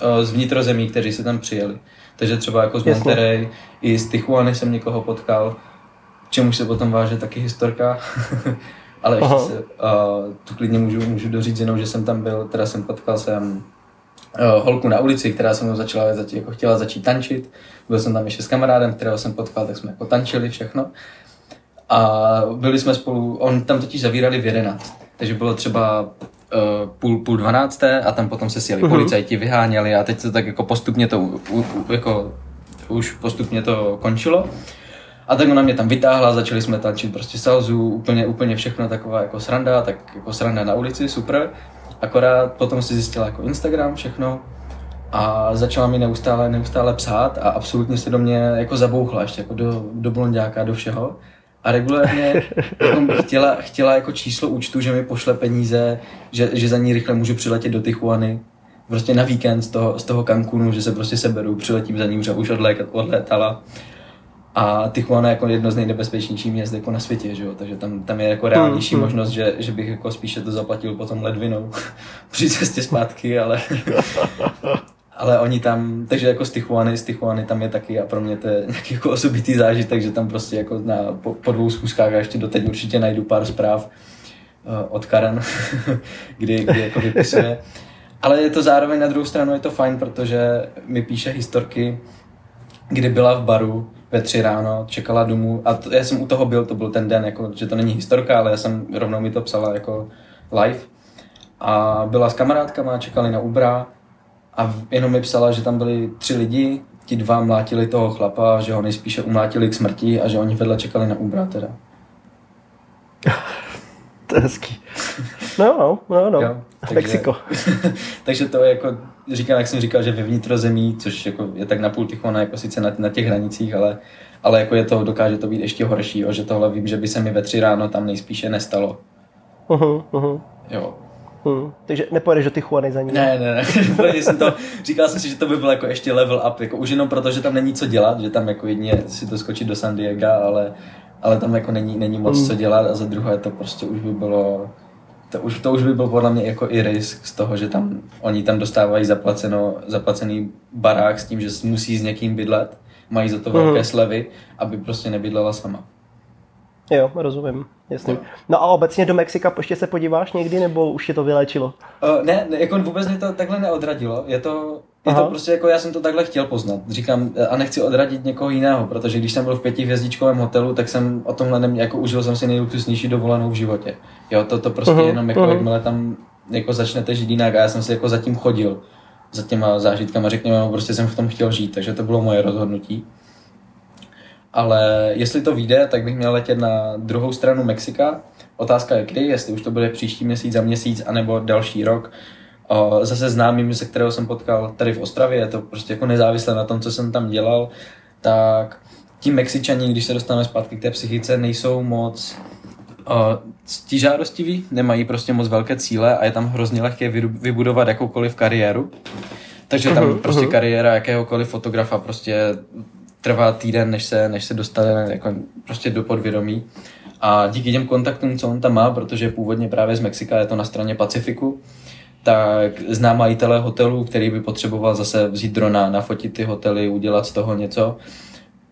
eh, z vnitrozemí, kteří se tam přijeli. Takže třeba jako z Monterey, i z Tijuany jsem někoho potkal, čemu se potom váže taky historka. Ale ještě Aha. se, uh, tu klidně můžu, můžu doříct jenom, že jsem tam byl, teda jsem potkal jsem uh, holku na ulici, která se mnou začala, začít, jako chtěla začít tančit. Byl jsem tam ještě s kamarádem, kterého jsem potkal, tak jsme jako tančili všechno. A byli jsme spolu, on tam totiž zavírali v 11, takže bylo třeba uh, půl, půl dvanácté a tam potom se sjeli uh-huh. policajti, vyháněli a teď to tak jako postupně to, u, u, jako už postupně to končilo. A tak ona mě tam vytáhla, začali jsme tančit prostě salzu, úplně, úplně všechno taková jako sranda, tak jako sranda na ulici, super. Akorát potom si zjistila jako Instagram, všechno. a začala mi neustále, neustále psát a absolutně se do mě jako zabouchla ještě jako do, do blondáka, do všeho. A regulárně jako chtěla, chtěla jako číslo účtu, že mi pošle peníze, že, že za ní rychle můžu přiletět do Tijuany. Prostě na víkend z toho, z toho Cancunu, že se prostě seberu, přiletím za ním, že už odlétala. A Tijuana je jako jedno z nejnebezpečnějších měst jako na světě, že jo? takže tam, tam je jako reálnější hmm, možnost, že, že bych jako spíše to zaplatil potom ledvinou při cestě zpátky, ale, ale oni tam, takže jako z Tijuany, z Tijuany tam je taky a pro mě to je nějaký jako osobitý zážitek, že tam prostě jako na, po, po dvou schůzkách a ještě doteď určitě najdu pár zpráv uh, od Karen, kdy, kdy jako vypisuje. Ale je to zároveň na druhou stranu je to fajn, protože mi píše historky, kdy byla v baru ve tři ráno, čekala domů a to, já jsem u toho byl, to byl ten den, jako, že to není historka, ale já jsem rovnou mi to psala jako live a byla s kamarádkama, čekali na Ubra a jenom mi psala, že tam byli tři lidi, ti dva mlátili toho chlapa, že ho nejspíše umlátili k smrti a že oni vedle čekali na Ubra teda. to je hezký. No, no, no, no. Jo, takže, Mexiko. takže to je jako, říkám, jak jsem říkal, že ve vnitrozemí, což jako je tak napůl Tichona, jako sice na, na těch hranicích, ale, ale jako je to, dokáže to být ještě horší, jo, že tohle vím, že by se mi ve tři ráno tam nejspíše nestalo. Uh-huh, uh-huh. Jo. Hmm, takže nepojedeš do Tijuany za ním? Ne, ne, ne. jsem to, říkal jsem si, že to by bylo jako ještě level up, jako už jenom proto, že tam není co dělat, že tam jako jedině si to skočit do San Diego, ale, ale tam jako není, není moc hmm. co dělat a za druhé to prostě už by bylo to už, to už by byl podle mě jako i risk z toho, že tam oni tam dostávají zaplaceno, zaplacený barák s tím, že musí s někým bydlet, mají za to velké mm. slevy, aby prostě nebydlela sama. Jo, rozumím, jasně. No. a obecně do Mexika ještě se podíváš někdy, nebo už je to vylečilo? Uh, ne, ne, jako vůbec mě to takhle neodradilo. Je to, je to prostě jako já jsem to takhle chtěl poznat. Říkám, a nechci odradit někoho jiného, protože když jsem byl v pětihvězdičkovém hotelu, tak jsem o tomhle nemě, jako užil jsem si nejluxusnější dovolenou v životě. Jo, to, to prostě uh-huh, jenom jako uh-huh. jakmile tam jako začnete žít jinak a já jsem si jako zatím chodil za těma zážitkama, řekněme, no, prostě jsem v tom chtěl žít, takže to bylo moje rozhodnutí. Ale jestli to vyjde, tak bych měl letět na druhou stranu Mexika. Otázka je kdy, jestli už to bude příští měsíc, za měsíc, anebo další rok. Zase známým, se kterého jsem potkal tady v Ostravě, je to prostě jako nezávisle na tom, co jsem tam dělal, tak ti Mexičani, když se dostaneme zpátky k té psychice, nejsou moc uh, žádostiví, nemají prostě moc velké cíle a je tam hrozně lehké vybudovat jakoukoliv kariéru. Takže tam uh-huh, prostě uh-huh. kariéra jakéhokoliv fotografa prostě trvá týden, než se, než se dostane jako prostě do podvědomí. A díky těm kontaktům, co on tam má, protože původně právě z Mexika je to na straně Pacifiku, tak zná majitele hotelu, který by potřeboval zase vzít drona, nafotit ty hotely, udělat z toho něco.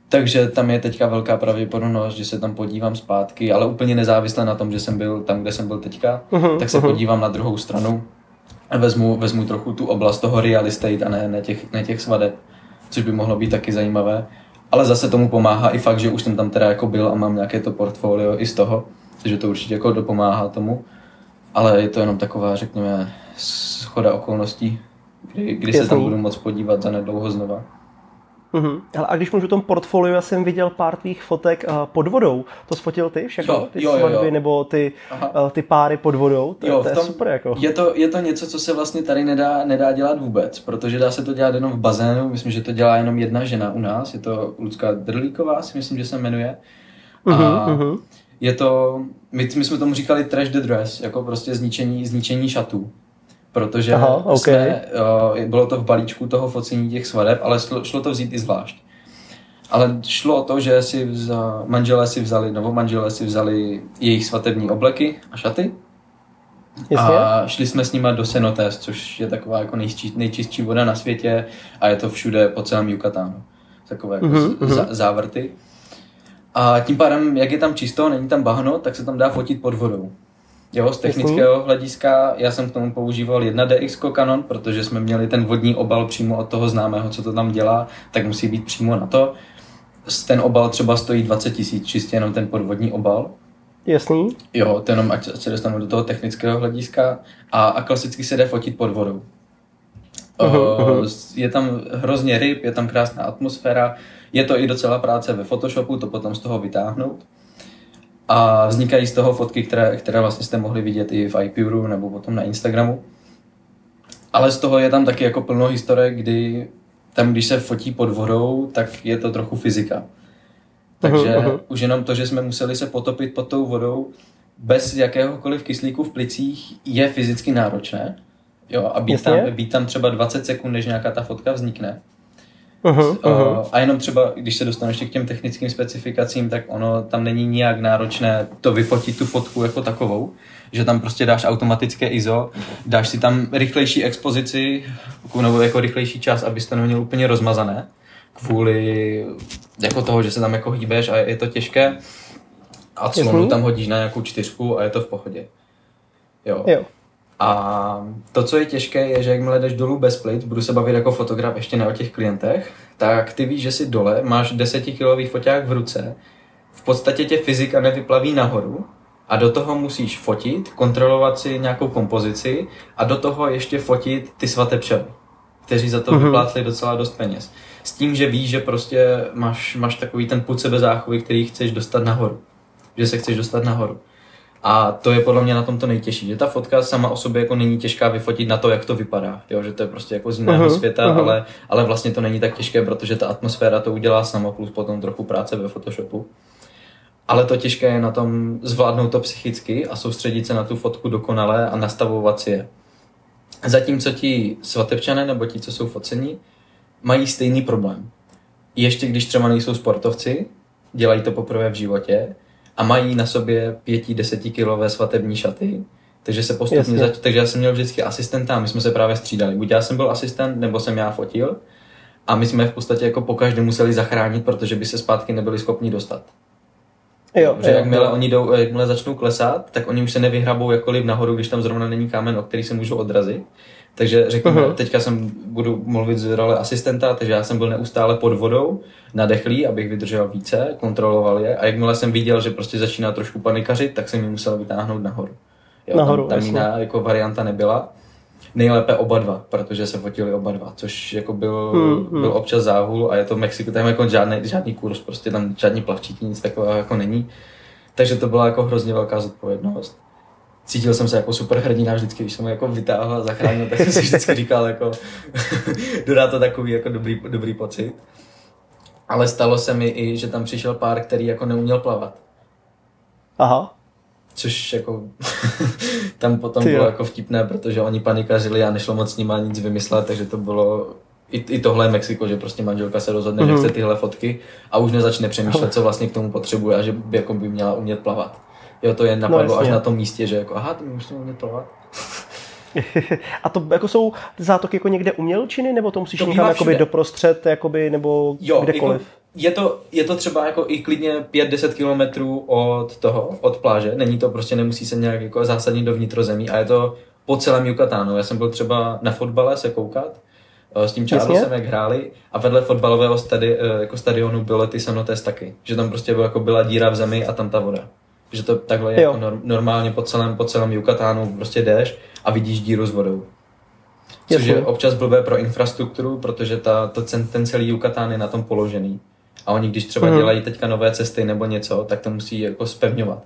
Takže tam je teďka velká pravděpodobnost, že se tam podívám zpátky, ale úplně nezávisle na tom, že jsem byl tam, kde jsem byl teďka, uh-huh, tak se uh-huh. podívám na druhou stranu a vezmu, vezmu trochu tu oblast toho real estate a ne, ne, těch, ne těch svadeb, což by mohlo být taky zajímavé. Ale zase tomu pomáhá i fakt, že už jsem tam teda jako byl a mám nějaké to portfolio i z toho, takže to určitě jako dopomáhá tomu. Ale je to jenom taková, řekněme, schoda okolností, kdy, kdy se tam budu moc podívat za nedlouho znova. Uh-huh. Hele, a když můžu v tom portfoliu, já jsem viděl pár tvých fotek uh, pod vodou. To sfotil ty všechno? Jo, ty jo, svatby jo, jo. nebo ty, uh, ty páry pod vodou? To, jo, to je tom, super. Jako. Je, to, je to něco, co se vlastně tady nedá, nedá dělat vůbec, protože dá se to dělat jenom v bazénu. Myslím, že to dělá jenom jedna žena u nás. Je to Lucka Drlíková, si myslím, že se jmenuje. A uh-huh, uh-huh. je to, my, my jsme tomu říkali trash the dress, jako prostě zničení, zničení šatů protože Aha, okay. jsme, uh, bylo to v balíčku toho focení těch svadeb, ale šlo, šlo to vzít i zvlášť. Ale šlo o to, že si vza, manželé si vzali, nebo manželé si vzali jejich svatební obleky a šaty Jasně. a šli jsme s nima do Cenotes, což je taková jako nejčistší, nejčistší voda na světě a je to všude po celém Yucatánu. Takové jako mm-hmm. z, závrty. A tím pádem, jak je tam čisto, není tam bahno, tak se tam dá fotit pod vodou. Jo, z technického hlediska já jsem k tomu používal 1DX Canon, protože jsme měli ten vodní obal přímo od toho známého, co to tam dělá, tak musí být přímo na to. Ten obal třeba stojí 20 tisíc, čistě jenom ten podvodní obal. Jasný. Jo, to jenom ať se dostanu do toho technického hlediska. A, a klasicky se jde fotit pod vodou. Uh-huh, uh-huh. Je tam hrozně ryb, je tam krásná atmosféra, je to i docela práce ve Photoshopu, to potom z toho vytáhnout. A vznikají z toho fotky, které, které vlastně jste mohli vidět i v iPuru nebo potom na Instagramu. Ale z toho je tam taky jako plno historie, kdy tam, když se fotí pod vodou, tak je to trochu fyzika. Takže uh-huh. už jenom to, že jsme museli se potopit pod tou vodou bez jakéhokoliv kyslíku v plicích, je fyzicky náročné. Jo, a být tam, být tam třeba 20 sekund, než nějaká ta fotka vznikne. Uh-huh, uh-huh. A jenom třeba, když se dostaneš k těm technickým specifikacím, tak ono tam není nijak náročné to vyfotit tu fotku jako takovou, že tam prostě dáš automatické ISO, dáš si tam rychlejší expozici, nebo jako rychlejší čas, abys to neměl úplně rozmazané, kvůli jako toho, že se tam jako hýbeš a je to těžké. A clonu tam hodíš na nějakou čtyřku a je to v pohodě. Jo. jo. A to, co je těžké, je, že jakmile jdeš dolů bez plic, budu se bavit jako fotograf ještě ne o těch klientech, tak ty víš, že si dole máš desetikilový foťák v ruce, v podstatě tě fyzika nevyplaví nahoru a do toho musíš fotit, kontrolovat si nějakou kompozici a do toho ještě fotit ty svaté pčely, kteří za to mm-hmm. vyplátili docela dost peněz. S tím, že víš, že prostě máš, máš takový ten put sebezáchovy, který chceš dostat nahoru. Že se chceš dostat nahoru. A to je podle mě na tom to nejtěžší, že ta fotka sama o sobě jako není těžká vyfotit na to, jak to vypadá, jo? že to je prostě jako z jiného uh-huh, světa, uh-huh. Ale, ale vlastně to není tak těžké, protože ta atmosféra to udělá sama, plus potom trochu práce ve Photoshopu. Ale to těžké je na tom zvládnout to psychicky a soustředit se na tu fotku dokonale a nastavovat si je. Zatímco ti svatebčané nebo ti, co jsou focení, mají stejný problém. Ještě když třeba nejsou sportovci, dělají to poprvé v životě, a mají na sobě pěti, desetikilové svatební šaty, takže se postupně zač- takže já jsem měl vždycky asistenta my jsme se právě střídali. Buď já jsem byl asistent, nebo jsem já fotil a my jsme v podstatě jako po každém museli zachránit, protože by se zpátky nebyli schopni dostat. Jo, že jo, jakmile jo. oni jdou, jakmile začnou klesat, tak oni už se nevyhrabou jakkoliv nahoru, když tam zrovna není kámen, o který se můžou odrazit. Takže řekněme, uh-huh. teďka jsem budu mluvit z role asistenta, takže já jsem byl neustále pod vodou, nadechlý, abych vydržel více, kontroloval je a jakmile jsem viděl, že prostě začíná trošku panikařit, tak jsem ji musel vytáhnout nahoru. Jo, nahoru tam, tam jiná jako varianta nebyla. Nejlépe oba dva, protože se fotili oba dva, což jako byl, hmm, hmm. byl občas záhul a je to Mexiko, tam jako žádný, žádný kurz, prostě tam žádný plavčíky, nic takového jako není. Takže to byla jako hrozně velká zodpovědnost cítil jsem se jako super hrdina vždycky, když jsem ho jako vytáhl a zachránil, tak jsem si vždycky říkal, jako, dodá to takový jako dobrý, dobrý pocit. Ale stalo se mi i, že tam přišel pár, který jako neuměl plavat. Aha. Což jako tam potom Ty bylo jo. jako vtipné, protože oni panikařili a nešlo moc s nima nic vymyslet, takže to bylo i, i tohle je Mexiko, že prostě manželka se rozhodne, mm-hmm. že mhm. chce tyhle fotky a už nezačne přemýšlet, co vlastně k tomu potřebuje a že by, jako by měla umět plavat. Jo, to je napadlo no, až na tom místě, že jako, aha, ty musíš umět plavat. A to jako jsou zátoky jako někde umělčiny, nebo to musíš to někam jakoby doprostřed, jakoby, nebo jo, kdekoliv? Jako, je to, je to třeba jako i klidně 5-10 kilometrů od toho, od pláže. Není to prostě, nemusí se nějak jako zásadně do vnitrozemí a je to po celém Yucatánu. Já jsem byl třeba na fotbale se koukat, eh, s tím Charlesem, jak hráli a vedle fotbalového stadi, eh, jako stadionu bylo ty Sanotes taky. Že tam prostě bylo, jako byla díra v zemi a tam ta voda. Že to takhle je jako normálně po celém, po celém Yucatánu prostě jdeš a vidíš díru s vodou. Což je občas blbé pro infrastrukturu, protože ta, to, ten celý Yucatán je na tom položený. A oni, když třeba mm. dělají teďka nové cesty nebo něco, tak to musí jako spevňovat.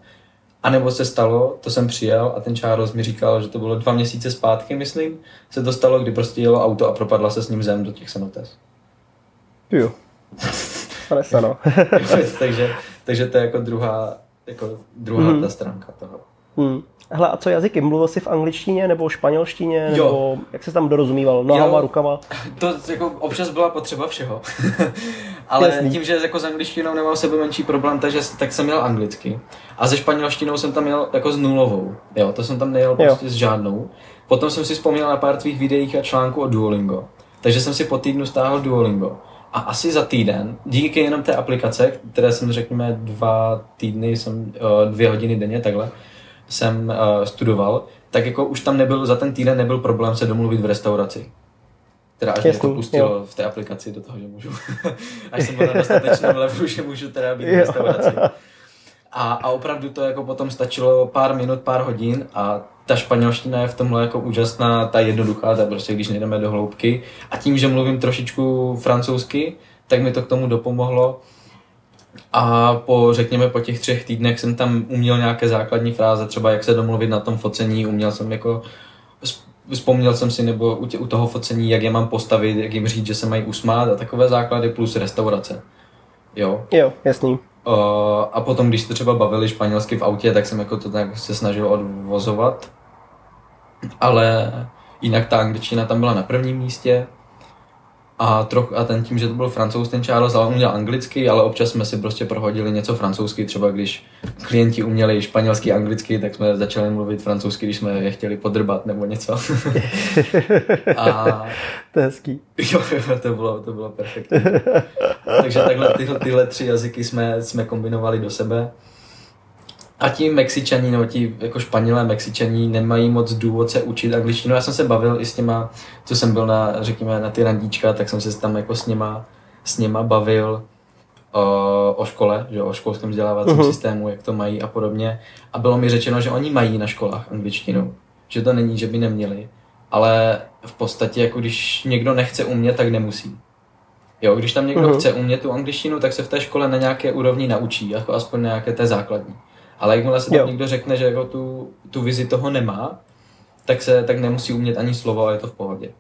A nebo se stalo, to jsem přijel a ten Charles mi říkal, že to bylo dva měsíce zpátky, myslím, se to stalo, kdy prostě jelo auto a propadla se s ním zem do těch cenotes. Jo. no. takže, takže to je jako druhá, jako druhá mm. ta stránka toho. Mm. Hele, a co jazyky? Mluvil jsi v angličtině nebo španělštině? Jo. Nebo jak se tam dorozumíval? Nohama, jo. rukama? To jako občas byla potřeba všeho. Ale Jasný. tím, že jako s angličtinou nemám sebe menší problém, takže tak jsem měl anglicky. A se španělštinou jsem tam měl jako s nulovou. Jo, to jsem tam nejel prostě s žádnou. Potom jsem si vzpomněl na pár tvých videích a článků o Duolingo. Takže jsem si po týdnu stáhl Duolingo. A asi za týden, díky jenom té aplikace, které jsem řekněme dva týdny, jsem eh, dvě hodiny denně takhle, jsem uh, studoval, tak jako už tam nebyl, za ten týden nebyl problém se domluvit v restauraci. Teda až mě to pustilo jo. v té aplikaci do toho, že můžu, až jsem byl na dostatečném levelu, že můžu teda být v restauraci. A, a opravdu to jako potom stačilo pár minut, pár hodin a ta španělština je v tomhle jako úžasná, ta jednoduchá, ta prostě když nejdeme do hloubky. A tím, že mluvím trošičku francouzsky, tak mi to k tomu dopomohlo. A po, řekněme, po těch třech týdnech jsem tam uměl nějaké základní fráze, třeba jak se domluvit na tom focení, uměl jsem jako vzpomněl jsem si nebo u, tě, u toho focení, jak je mám postavit, jak jim říct, že se mají usmát a takové základy plus restaurace. Jo. Jo, jasný. Uh, a potom, když jste třeba bavili španělsky v autě, tak jsem jako to tak se snažil odvozovat. Ale jinak ta angličtina tam byla na prvním místě. A, troch, a ten tím, že to byl francouz, ten Charles, ale on uměl anglicky, ale občas jsme si prostě prohodili něco francouzsky, třeba když klienti uměli španělský, anglicky, tak jsme začali mluvit francouzsky, když jsme je chtěli podrbat nebo něco. a... To je hezký. Jo, to bylo, to bylo perfektní. Takže takhle tyhle, tyhle tři jazyky jsme, jsme kombinovali do sebe. A ti Mexičani, nebo ti jako Španělé Mexičani nemají moc důvod se učit angličtinu. Já jsem se bavil i s těma, co jsem byl na, řekněme, na ty randíčka, tak jsem se tam jako s něma, s něma bavil o, o škole, že o školském vzdělávacím uh-huh. systému, jak to mají a podobně. A bylo mi řečeno, že oni mají na školách angličtinu. Že to není, že by neměli. Ale v podstatě, jako když někdo nechce umět, tak nemusí. Jo, když tam někdo uh-huh. chce umět tu angličtinu, tak se v té škole na nějaké úrovni naučí, jako aspoň nějaké té základní. Ale jakmile se tam jo. někdo řekne, že jako tu, tu vizi toho nemá, tak se tak nemusí umět ani slovo a je to v pohodě.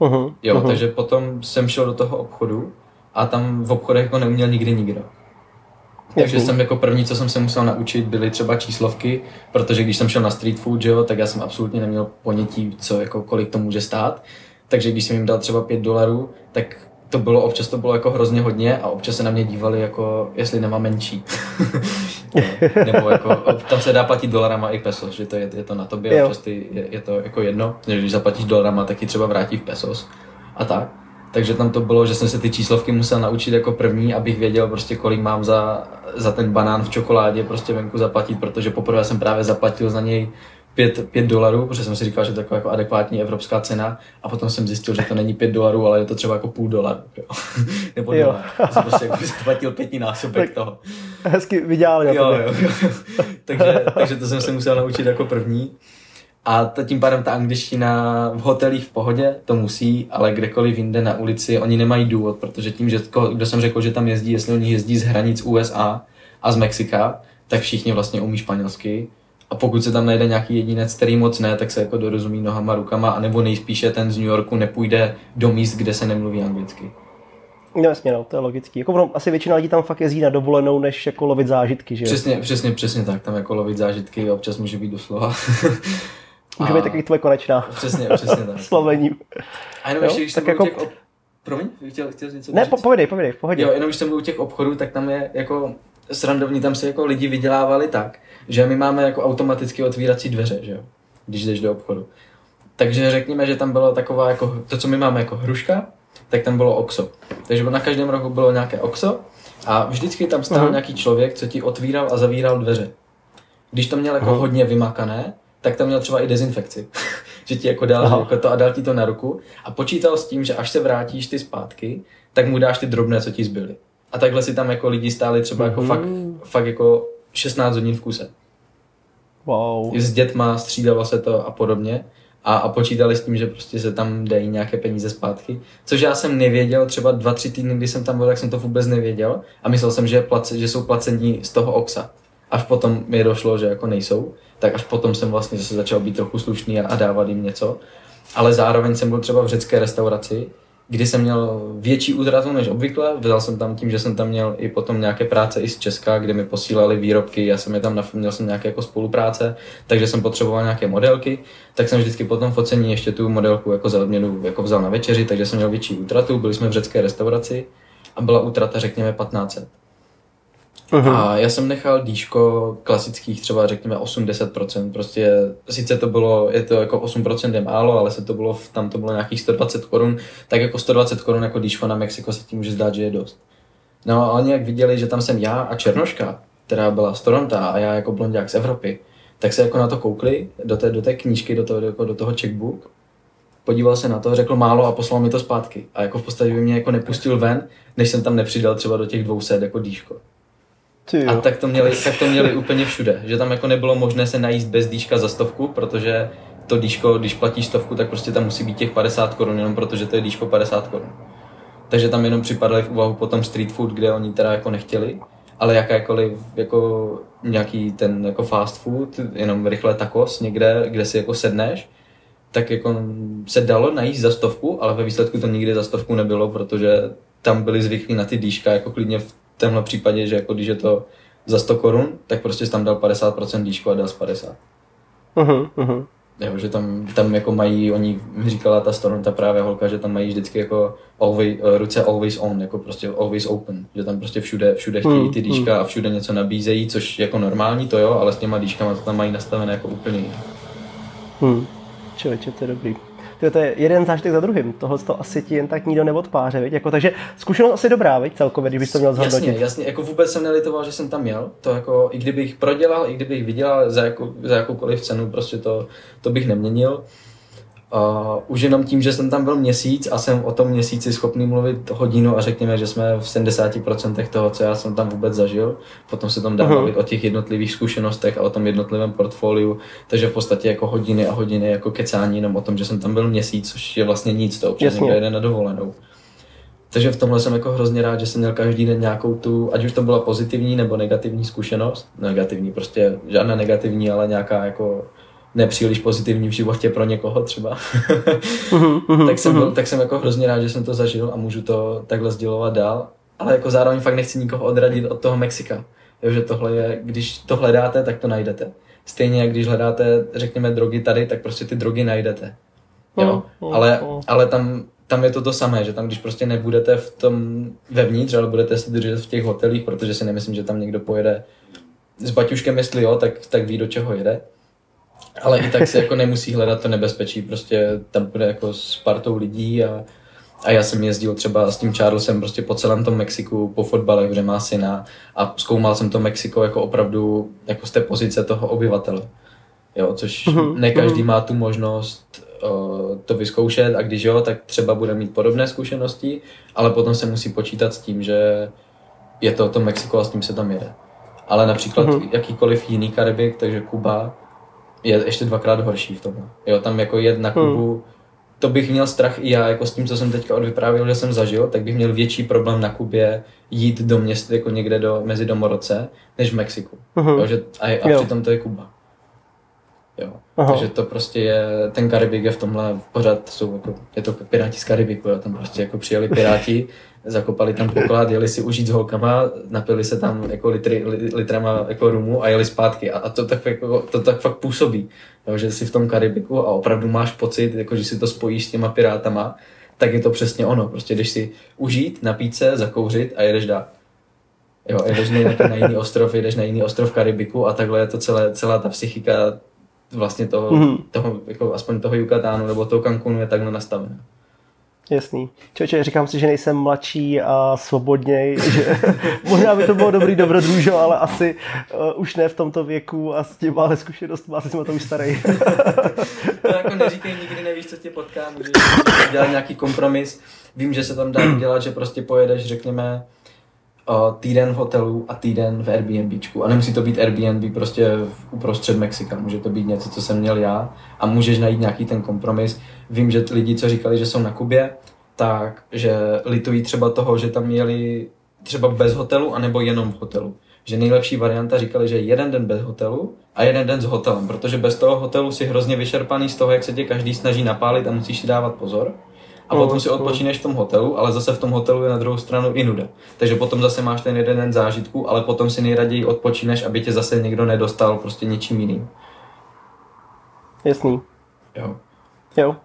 Uh-huh. Jo, uh-huh. takže potom jsem šel do toho obchodu a tam v obchodech jako neuměl nikdy nikdo. Takže jsem jako první, co jsem se musel naučit, byly třeba číslovky, protože když jsem šel na street food, že jo, tak já jsem absolutně neměl ponětí, co, jako kolik to může stát. Takže když jsem jim dal třeba 5 dolarů, tak to bylo, občas to bylo jako hrozně hodně a občas se na mě dívali jako, jestli nemá menší. Nebo jako, tam se dá platit dolarama i pesos, že to je, je to na tobě, občas ty, je, je, to jako jedno, že když zaplatíš dolarama, tak ti třeba vrátí v pesos a tak. Takže tam to bylo, že jsem se ty číslovky musel naučit jako první, abych věděl prostě kolik mám za, za ten banán v čokoládě prostě venku zaplatit, protože poprvé jsem právě zaplatil za něj 5, 5 dolarů, protože jsem si říkal, že to je jako, jako adekvátní evropská cena a potom jsem zjistil, že to není 5 dolarů, ale je to třeba jako půl dolaru. Jo. Nebo jo. dolar. Jsem prostě jako zaplatil pětinásobek tak toho. Hezky vydělal. Jo, jo, jo. takže, takže to jsem se musel naučit jako první. A to tím pádem ta angličtina v hotelích v pohodě, to musí, ale kdekoliv jinde na ulici, oni nemají důvod, protože tím, že kdo jsem řekl, že tam jezdí, jestli oni jezdí z hranic USA a z Mexika, tak všichni vlastně umí španělsky a pokud se tam najde nějaký jedinec, který moc ne, tak se jako dorozumí nohama, rukama, anebo nejspíše ten z New Yorku nepůjde do míst, kde se nemluví anglicky. No jasně, no, to je logický. Jako ono, asi většina lidí tam fakt jezdí na dovolenou, než jako lovit zážitky, že Přesně, přesně, přesně tak. Tam jako lovit zážitky občas může být doslova. může být taky tvoje konečná. Přesně, přesně tak. Slovením. A jenom ještě, když tak jako... Těch. Promiň, chtěl, chtěl něco Ne, po, povědej, povědej, pohodě. Jo, jenom když jsem byl u těch obchodů, tak tam je jako srandovní, tam se jako lidi vydělávali tak, že my máme jako automaticky otvírací dveře, že jo, když jdeš do obchodu. Takže řekněme, že tam bylo taková jako, to, co my máme jako hruška, tak tam bylo OXO. Takže na každém rohu bylo nějaké OXO a vždycky tam stál uh-huh. nějaký člověk, co ti otvíral a zavíral dveře. Když to měl jako uh-huh. hodně vymakané, tak tam měl třeba i dezinfekci. že ti jako dal jako to a dal ti to na ruku a počítal s tím, že až se vrátíš ty zpátky, tak mu dáš ty drobné, co ti zbyly. A takhle si tam jako lidi stáli třeba jako mm-hmm. fakt, fakt jako 16 hodin v kuse. Wow. S dětma střídalo se to a podobně. A, a počítali s tím, že prostě se tam dají nějaké peníze zpátky. Což já jsem nevěděl, třeba dva, tři týdny, kdy jsem tam byl, tak jsem to vůbec nevěděl. A myslel jsem, že, place, že jsou placení z toho OXA. Až potom mi došlo, že jako nejsou. Tak až potom jsem vlastně zase začal být trochu slušný a, a dávat jim něco. Ale zároveň jsem byl třeba v řecké restauraci, kdy jsem měl větší útratu než obvykle. Vzal jsem tam tím, že jsem tam měl i potom nějaké práce i z Česka, kde mi posílali výrobky, já jsem je tam měl jsem nějaké jako spolupráce, takže jsem potřeboval nějaké modelky, tak jsem vždycky potom focení ještě tu modelku jako za odměnu jako vzal na večeři, takže jsem měl větší útratu, byli jsme v řecké restauraci a byla útrata řekněme 1500. Uh-huh. A já jsem nechal díško klasických třeba řekněme 80%, prostě sice to bylo, je to jako 8% je málo, ale se to bylo, tam to bylo nějakých 120 korun, tak jako 120 korun jako díško na Mexiko se tím může zdát, že je dost. No a oni jak viděli, že tam jsem já a Černoška, která byla z Toronto a já jako blondák z Evropy, tak se jako na to koukli, do té, do té knížky, do toho, jako do toho checkbook, podíval se na to, řekl málo a poslal mi to zpátky. A jako v podstatě by mě jako nepustil ven, než jsem tam nepřidal třeba do těch 200 jako díško. A tak to, měli, tak to měli úplně všude, že tam jako nebylo možné se najíst bez dýška za stovku, protože to dýško, když platíš stovku, tak prostě tam musí být těch 50 korun, jenom protože to je dýško 50 korun. Takže tam jenom připadali v úvahu potom street food, kde oni teda jako nechtěli, ale jakékoliv jako nějaký ten jako fast food, jenom rychle tacos někde, kde si jako sedneš, tak jako se dalo najít za stovku, ale ve výsledku to nikdy za stovku nebylo, protože tam byli zvyklí na ty dýška, jako klidně v tomhle případě, že jako když je to za 100 korun, tak prostě tam dal 50% dýšku a dal z 50. Uh-huh, uh-huh. Jo, že tam, tam jako mají, oni mi říkala ta strana, ta právě holka, že tam mají vždycky jako always, uh, ruce always on, jako prostě always open, že tam prostě všude, všude chtějí hmm, ty dýška hmm. a všude něco nabízejí, což jako normální to jo, ale s těma dýškama to tam mají nastavené jako úplně jinak. Hmm. Člověče, to je dobrý. Tyjo, to je jeden zážitek za druhým. Tohle to asi ti jen tak nikdo neodpáře, viď? Jako, takže zkušenost asi dobrá, viď? celkově, když bys to měl zhodnotit. Jasně, jasně, jako vůbec jsem nelitoval, že jsem tam měl. To jako, i kdybych prodělal, i kdybych vydělal za, jako, za jakoukoliv cenu, prostě to, to bych neměnil. Uh, už jenom tím, že jsem tam byl měsíc a jsem o tom měsíci schopný mluvit hodinu a řekněme, že jsme v 70% toho, co já jsem tam vůbec zažil. Potom se tam dá uh-huh. o těch jednotlivých zkušenostech a o tom jednotlivém portfoliu. Takže v podstatě jako hodiny a hodiny jako kecání jenom o tom, že jsem tam byl měsíc, což je vlastně nic, to občas někdo jede na dovolenou. Takže v tomhle jsem jako hrozně rád, že jsem měl každý den nějakou tu, ať už to byla pozitivní nebo negativní zkušenost. Negativní, prostě žádná negativní, ale nějaká jako nepříliš pozitivní v životě pro někoho třeba. Mhm, mhm, tak, jsem byl, mhm. tak jsem jako hrozně rád, že jsem to zažil a můžu to takhle sdělovat dál. Ale jako zároveň fakt nechci nikoho odradit od toho Mexika. Jo, že tohle je, když to hledáte, tak to najdete. Stejně jak když hledáte, řekněme, drogy tady, tak prostě ty drogy najdete. Jo? Ale, ale tam, tam je to to samé, že tam když prostě nebudete v tom vevnitř, ale budete se držet v těch hotelích, protože si nemyslím, že tam někdo pojede s baťuškem, jestli jo, tak, tak ví, do čeho jede ale i tak se jako nemusí hledat to nebezpečí, prostě tam bude jako s partou lidí a, a já jsem jezdil třeba s tím Charlesem prostě po celém tom Mexiku, po fotbale, kde má syna a zkoumal jsem to Mexiko jako opravdu jako z té pozice toho obyvatele. Jo, což uh-huh, ne každý uh-huh. má tu možnost uh, to vyzkoušet a když jo, tak třeba bude mít podobné zkušenosti, ale potom se musí počítat s tím, že je to to Mexiko a s tím se tam jede. Ale například uh-huh. jakýkoliv jiný Karibik, takže Kuba, je ještě dvakrát horší v tom. Jo, tam jako jet na Kubu, hmm. to bych měl strach i já, jako s tím, co jsem teďka odvyprávěl, že jsem zažil, tak bych měl větší problém na Kubě jít do města, jako někde do, mezi domoroce, než v Mexiku. Uh-huh. Jo, že, a, a jo. přitom to je Kuba. Jo. Aha. Takže to prostě je, ten Karibik je v tomhle pořád, jsou jako, je to Piráti z Karibiku, jo, tam prostě jako přijeli Piráti, zakopali tam poklad, jeli si užít s holkama, napili se tam jako litry, litrama jako rumu a jeli zpátky a, a to, tak jako, to tak fakt působí, jo, že jsi v tom Karibiku a opravdu máš pocit, jako že si to spojíš s těma pirátama, tak je to přesně ono, prostě jdeš si užít, napít se, zakouřit a jedeš dál. Jo, jedeš na jiný ostrov, jedeš na jiný ostrov Karibiku a takhle je to celé, celá ta psychika vlastně toho, mm-hmm. toho jako aspoň toho Yucatánu nebo toho Cancunu je takhle nastavená. Jasný. Čoče, říkám si, že nejsem mladší a svobodněj, že možná by to bylo dobrý dobrodružo, ale asi uh, už ne v tomto věku a s tím mále zkušenost, asi jsme to už starý. to jako neříkej, nikdy nevíš, co tě potká, můžeš dělat nějaký kompromis. Vím, že se tam dá dělat, že prostě pojedeš, řekněme, týden v hotelu a týden v Airbnbčku. A nemusí to být Airbnb prostě uprostřed Mexika, může to být něco, co jsem měl já a můžeš najít nějaký ten kompromis. Vím, že lidi, co říkali, že jsou na Kubě, tak, že litují třeba toho, že tam jeli třeba bez hotelu anebo jenom v hotelu. Že nejlepší varianta říkali, že jeden den bez hotelu a jeden den s hotelem, protože bez toho hotelu si hrozně vyšerpaný z toho, jak se tě každý snaží napálit a musíš si dávat pozor a no, potom si odpočíneš v tom hotelu, ale zase v tom hotelu je na druhou stranu i nuda. Takže potom zase máš ten jeden den zážitku, ale potom si nejraději odpočíneš, aby tě zase někdo nedostal prostě něčím jiným. Jasný. Jo. Jo.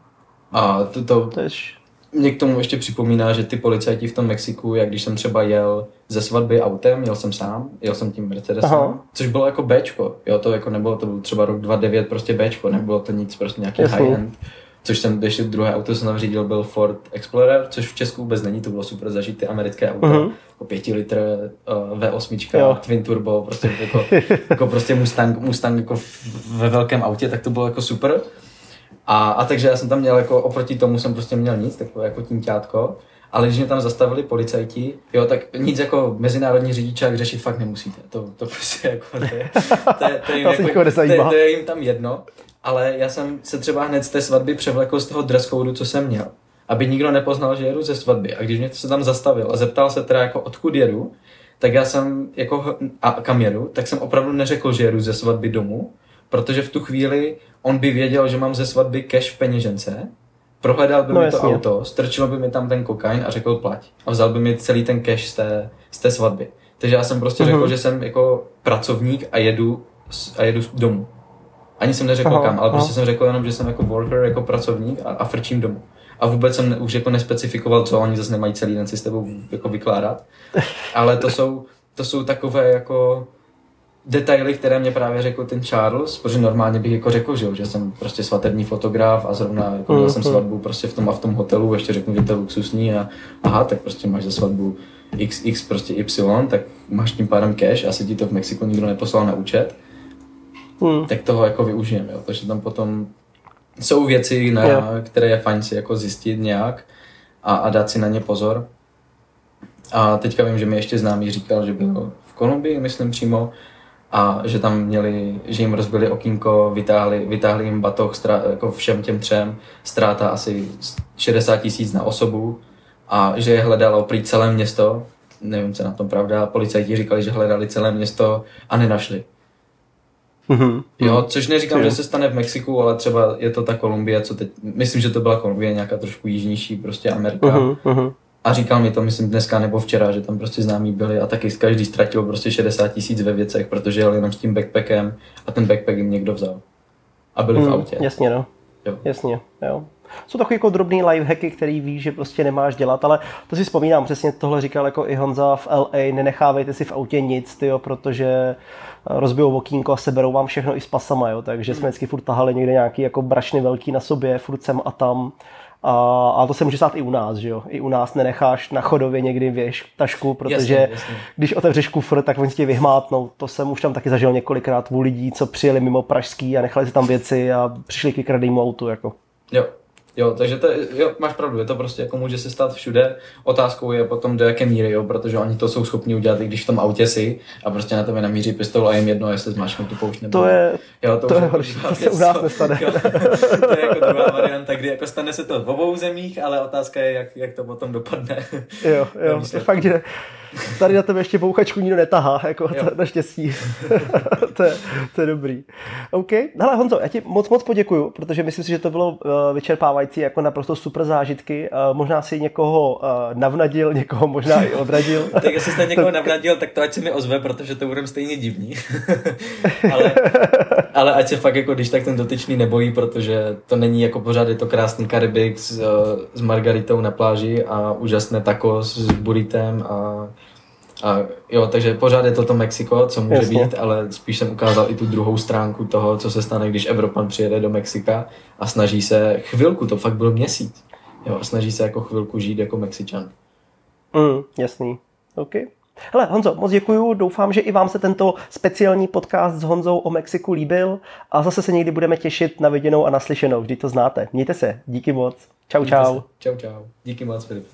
A to, to, Tež. mě k tomu ještě připomíná, že ty policajti v tom Mexiku, jak když jsem třeba jel ze svatby autem, jel jsem sám, jel jsem tím Mercedesem, Aha. což bylo jako Bčko, jo, to jako nebylo, to byl třeba rok 2009 prostě Bčko, nebylo to nic prostě nějaký high-end což jsem ještě druhé auto jsem řídil, byl Ford Explorer, což v Česku vůbec není, to bylo super zažít ty americké auto, uh-huh. jako 5 litr uh, V8, jo. Twin Turbo, prostě jako, jako prostě Mustang, Mustang jako ve velkém autě, tak to bylo jako super. A, a takže já jsem tam měl jako, oproti tomu jsem prostě měl nic, takové jako tímťátko. Ale když mě tam zastavili policajti, jo, tak nic jako mezinárodní řidičák řešit fakt nemusíte. To, to prostě jako, to je, to je, to je, to jako, to to je jim tam jedno ale já jsem se třeba hned z té svatby převlekl z toho dress code, co jsem měl, aby nikdo nepoznal, že jedu ze svatby. A když mě se tam zastavil a zeptal se teda jako odkud jedu, tak já jsem jako, a kam jedu, tak jsem opravdu neřekl, že jedu ze svatby domů, protože v tu chvíli on by věděl, že mám ze svatby cash v peněžence, prohledal by No mi jasně. to auto, strčilo by mi tam ten kokain a řekl plať. A vzal by mi celý ten cash z té, z té svatby. Takže já jsem prostě Mhm. řekl, že jsem jako pracovník a jedu, a jedu domů. Ani jsem neřekl Aha, kam, ale aha. prostě jsem řekl jenom, že jsem jako worker, jako pracovník a, a frčím domů. A vůbec jsem už jako nespecifikoval, co oni zase nemají celý den si s tebou jako vykládat. Ale to jsou, to jsou takové jako detaily, které mě právě řekl ten Charles, protože normálně bych jako řekl, že, jo, že jsem prostě svatební fotograf a zrovna jako měl jsem Mhm. svatbu prostě v tom a v tom hotelu, ještě řeknu, že to je luxusní a aha, tak prostě máš za svatbu XX prostě Y, tak máš tím pádem cash, asi ti to v Mexiku nikdo neposlal na účet, Hmm. tak toho jako využijeme, jo. takže tam potom jsou věci, na, Jo. které je fajn si jako zjistit nějak a, a dát si na ně pozor. A teďka vím, že mi ještě známý říkal, že byl v Kolumbii, myslím přímo, a že tam měli, že jim rozbili okýnko, vytáhli, vytáhli jim batoh strá, jako všem těm třem, ztráta asi 60 tisíc na osobu a že je hledalo prý celé město, nevím, co na tom pravda, policajti říkali, že hledali celé město a nenašli. Mhm. Jo, což neříkám, Jo. že se stane v Mexiku, ale třeba je to ta Kolumbie, co teď, myslím, že to byla Kolumbie, nějaká trošku jižnější prostě Amerika. Mhm. Mhm. A říkal mi to, myslím, dneska nebo včera, že tam prostě známí byli a taky každý ztratil prostě 60 tisíc ve věcech, protože jel jenom s tím backpackem a ten backpack jim někdo vzal. A byli v Hmm, autě. Jasně, no. Jo. Jasně, jo. Jsou takový jako drobný lifehacky, který víš, že prostě nemáš dělat, ale to si vzpomínám, přesně tohle říkal jako i Honza v LA, nenechávejte si v autě nic, tyjo, protože eh, rozbijou okýnko a seberou vám všechno i s pasama, jo, takže jsme vždycky furt tahali někde nějaký jako brašny velký na sobě, furt sem a tam. A, a to se může stát i u nás, že jo. I u nás nenecháš na chodově někdy věž tašku, protože Jasně, jasně. když otevřeš kufr, tak oni si tě vyhmátnou. To jsem už tam taky zažil několikrát u lidí, co přijeli mimo Pražský a nechali si tam věci a přišli k vykradému autu. Jako. Jo. Jo, takže to, jo, máš pravdu, je to prostě jako může se stát všude. Otázkou je potom do jaké míry, jo, protože oni to jsou schopni udělat, i když v tom autě si a prostě na tebe namíří pistol a jim jedno, jestli zmáčknou tu poušť nebo To je, Jo, to už je jako horší, to se u nás nestane. Jo, to je jako druhá varianta, kdy jako stane se to v obou zemích, ale otázka je, jak, jak to potom dopadne. jo, jo, fakt, že tady na tebe ještě bouchačku nikdo netahá, jako to, naštěstí. to, je, to je dobrý. OK. Hele Honzo, já ti moc moc poděkuju, protože myslím si, že to bylo eh, vyčerpávající, jako naprosto super zážitky. Eh, Možná si někoho eh, navnadil, někoho možná i odradil. tak jestli jste někoho navnadil, tak to ať se mi ozve, protože to budeme stejně divní. ale, ale ať se fakt jako když tak ten dotyčný nebojí, protože to není jako pořád, je to krásný Karibik s, s margaritou na pláži a úžasné tacos s buritem a a jo, takže pořád je to to Mexiko, co může Jasně. být, ale spíš jsem ukázal i tu druhou stránku toho, co se stane, když Evropan přijede do Mexika a snaží se chvilku, to fakt byl měsíc, jo, snaží se jako chvilku žít jako Mexičan. Mm, jasný. OK. Hele, Honzo, moc děkuju. Doufám, že i vám se tento speciální podcast s Honzou o Mexiku líbil a zase se někdy budeme těšit na viděnou a naslyšenou. Vždy to znáte. Mějte se. Díky moc. Čau, čau. Čau, čau. Díky moc, Filip.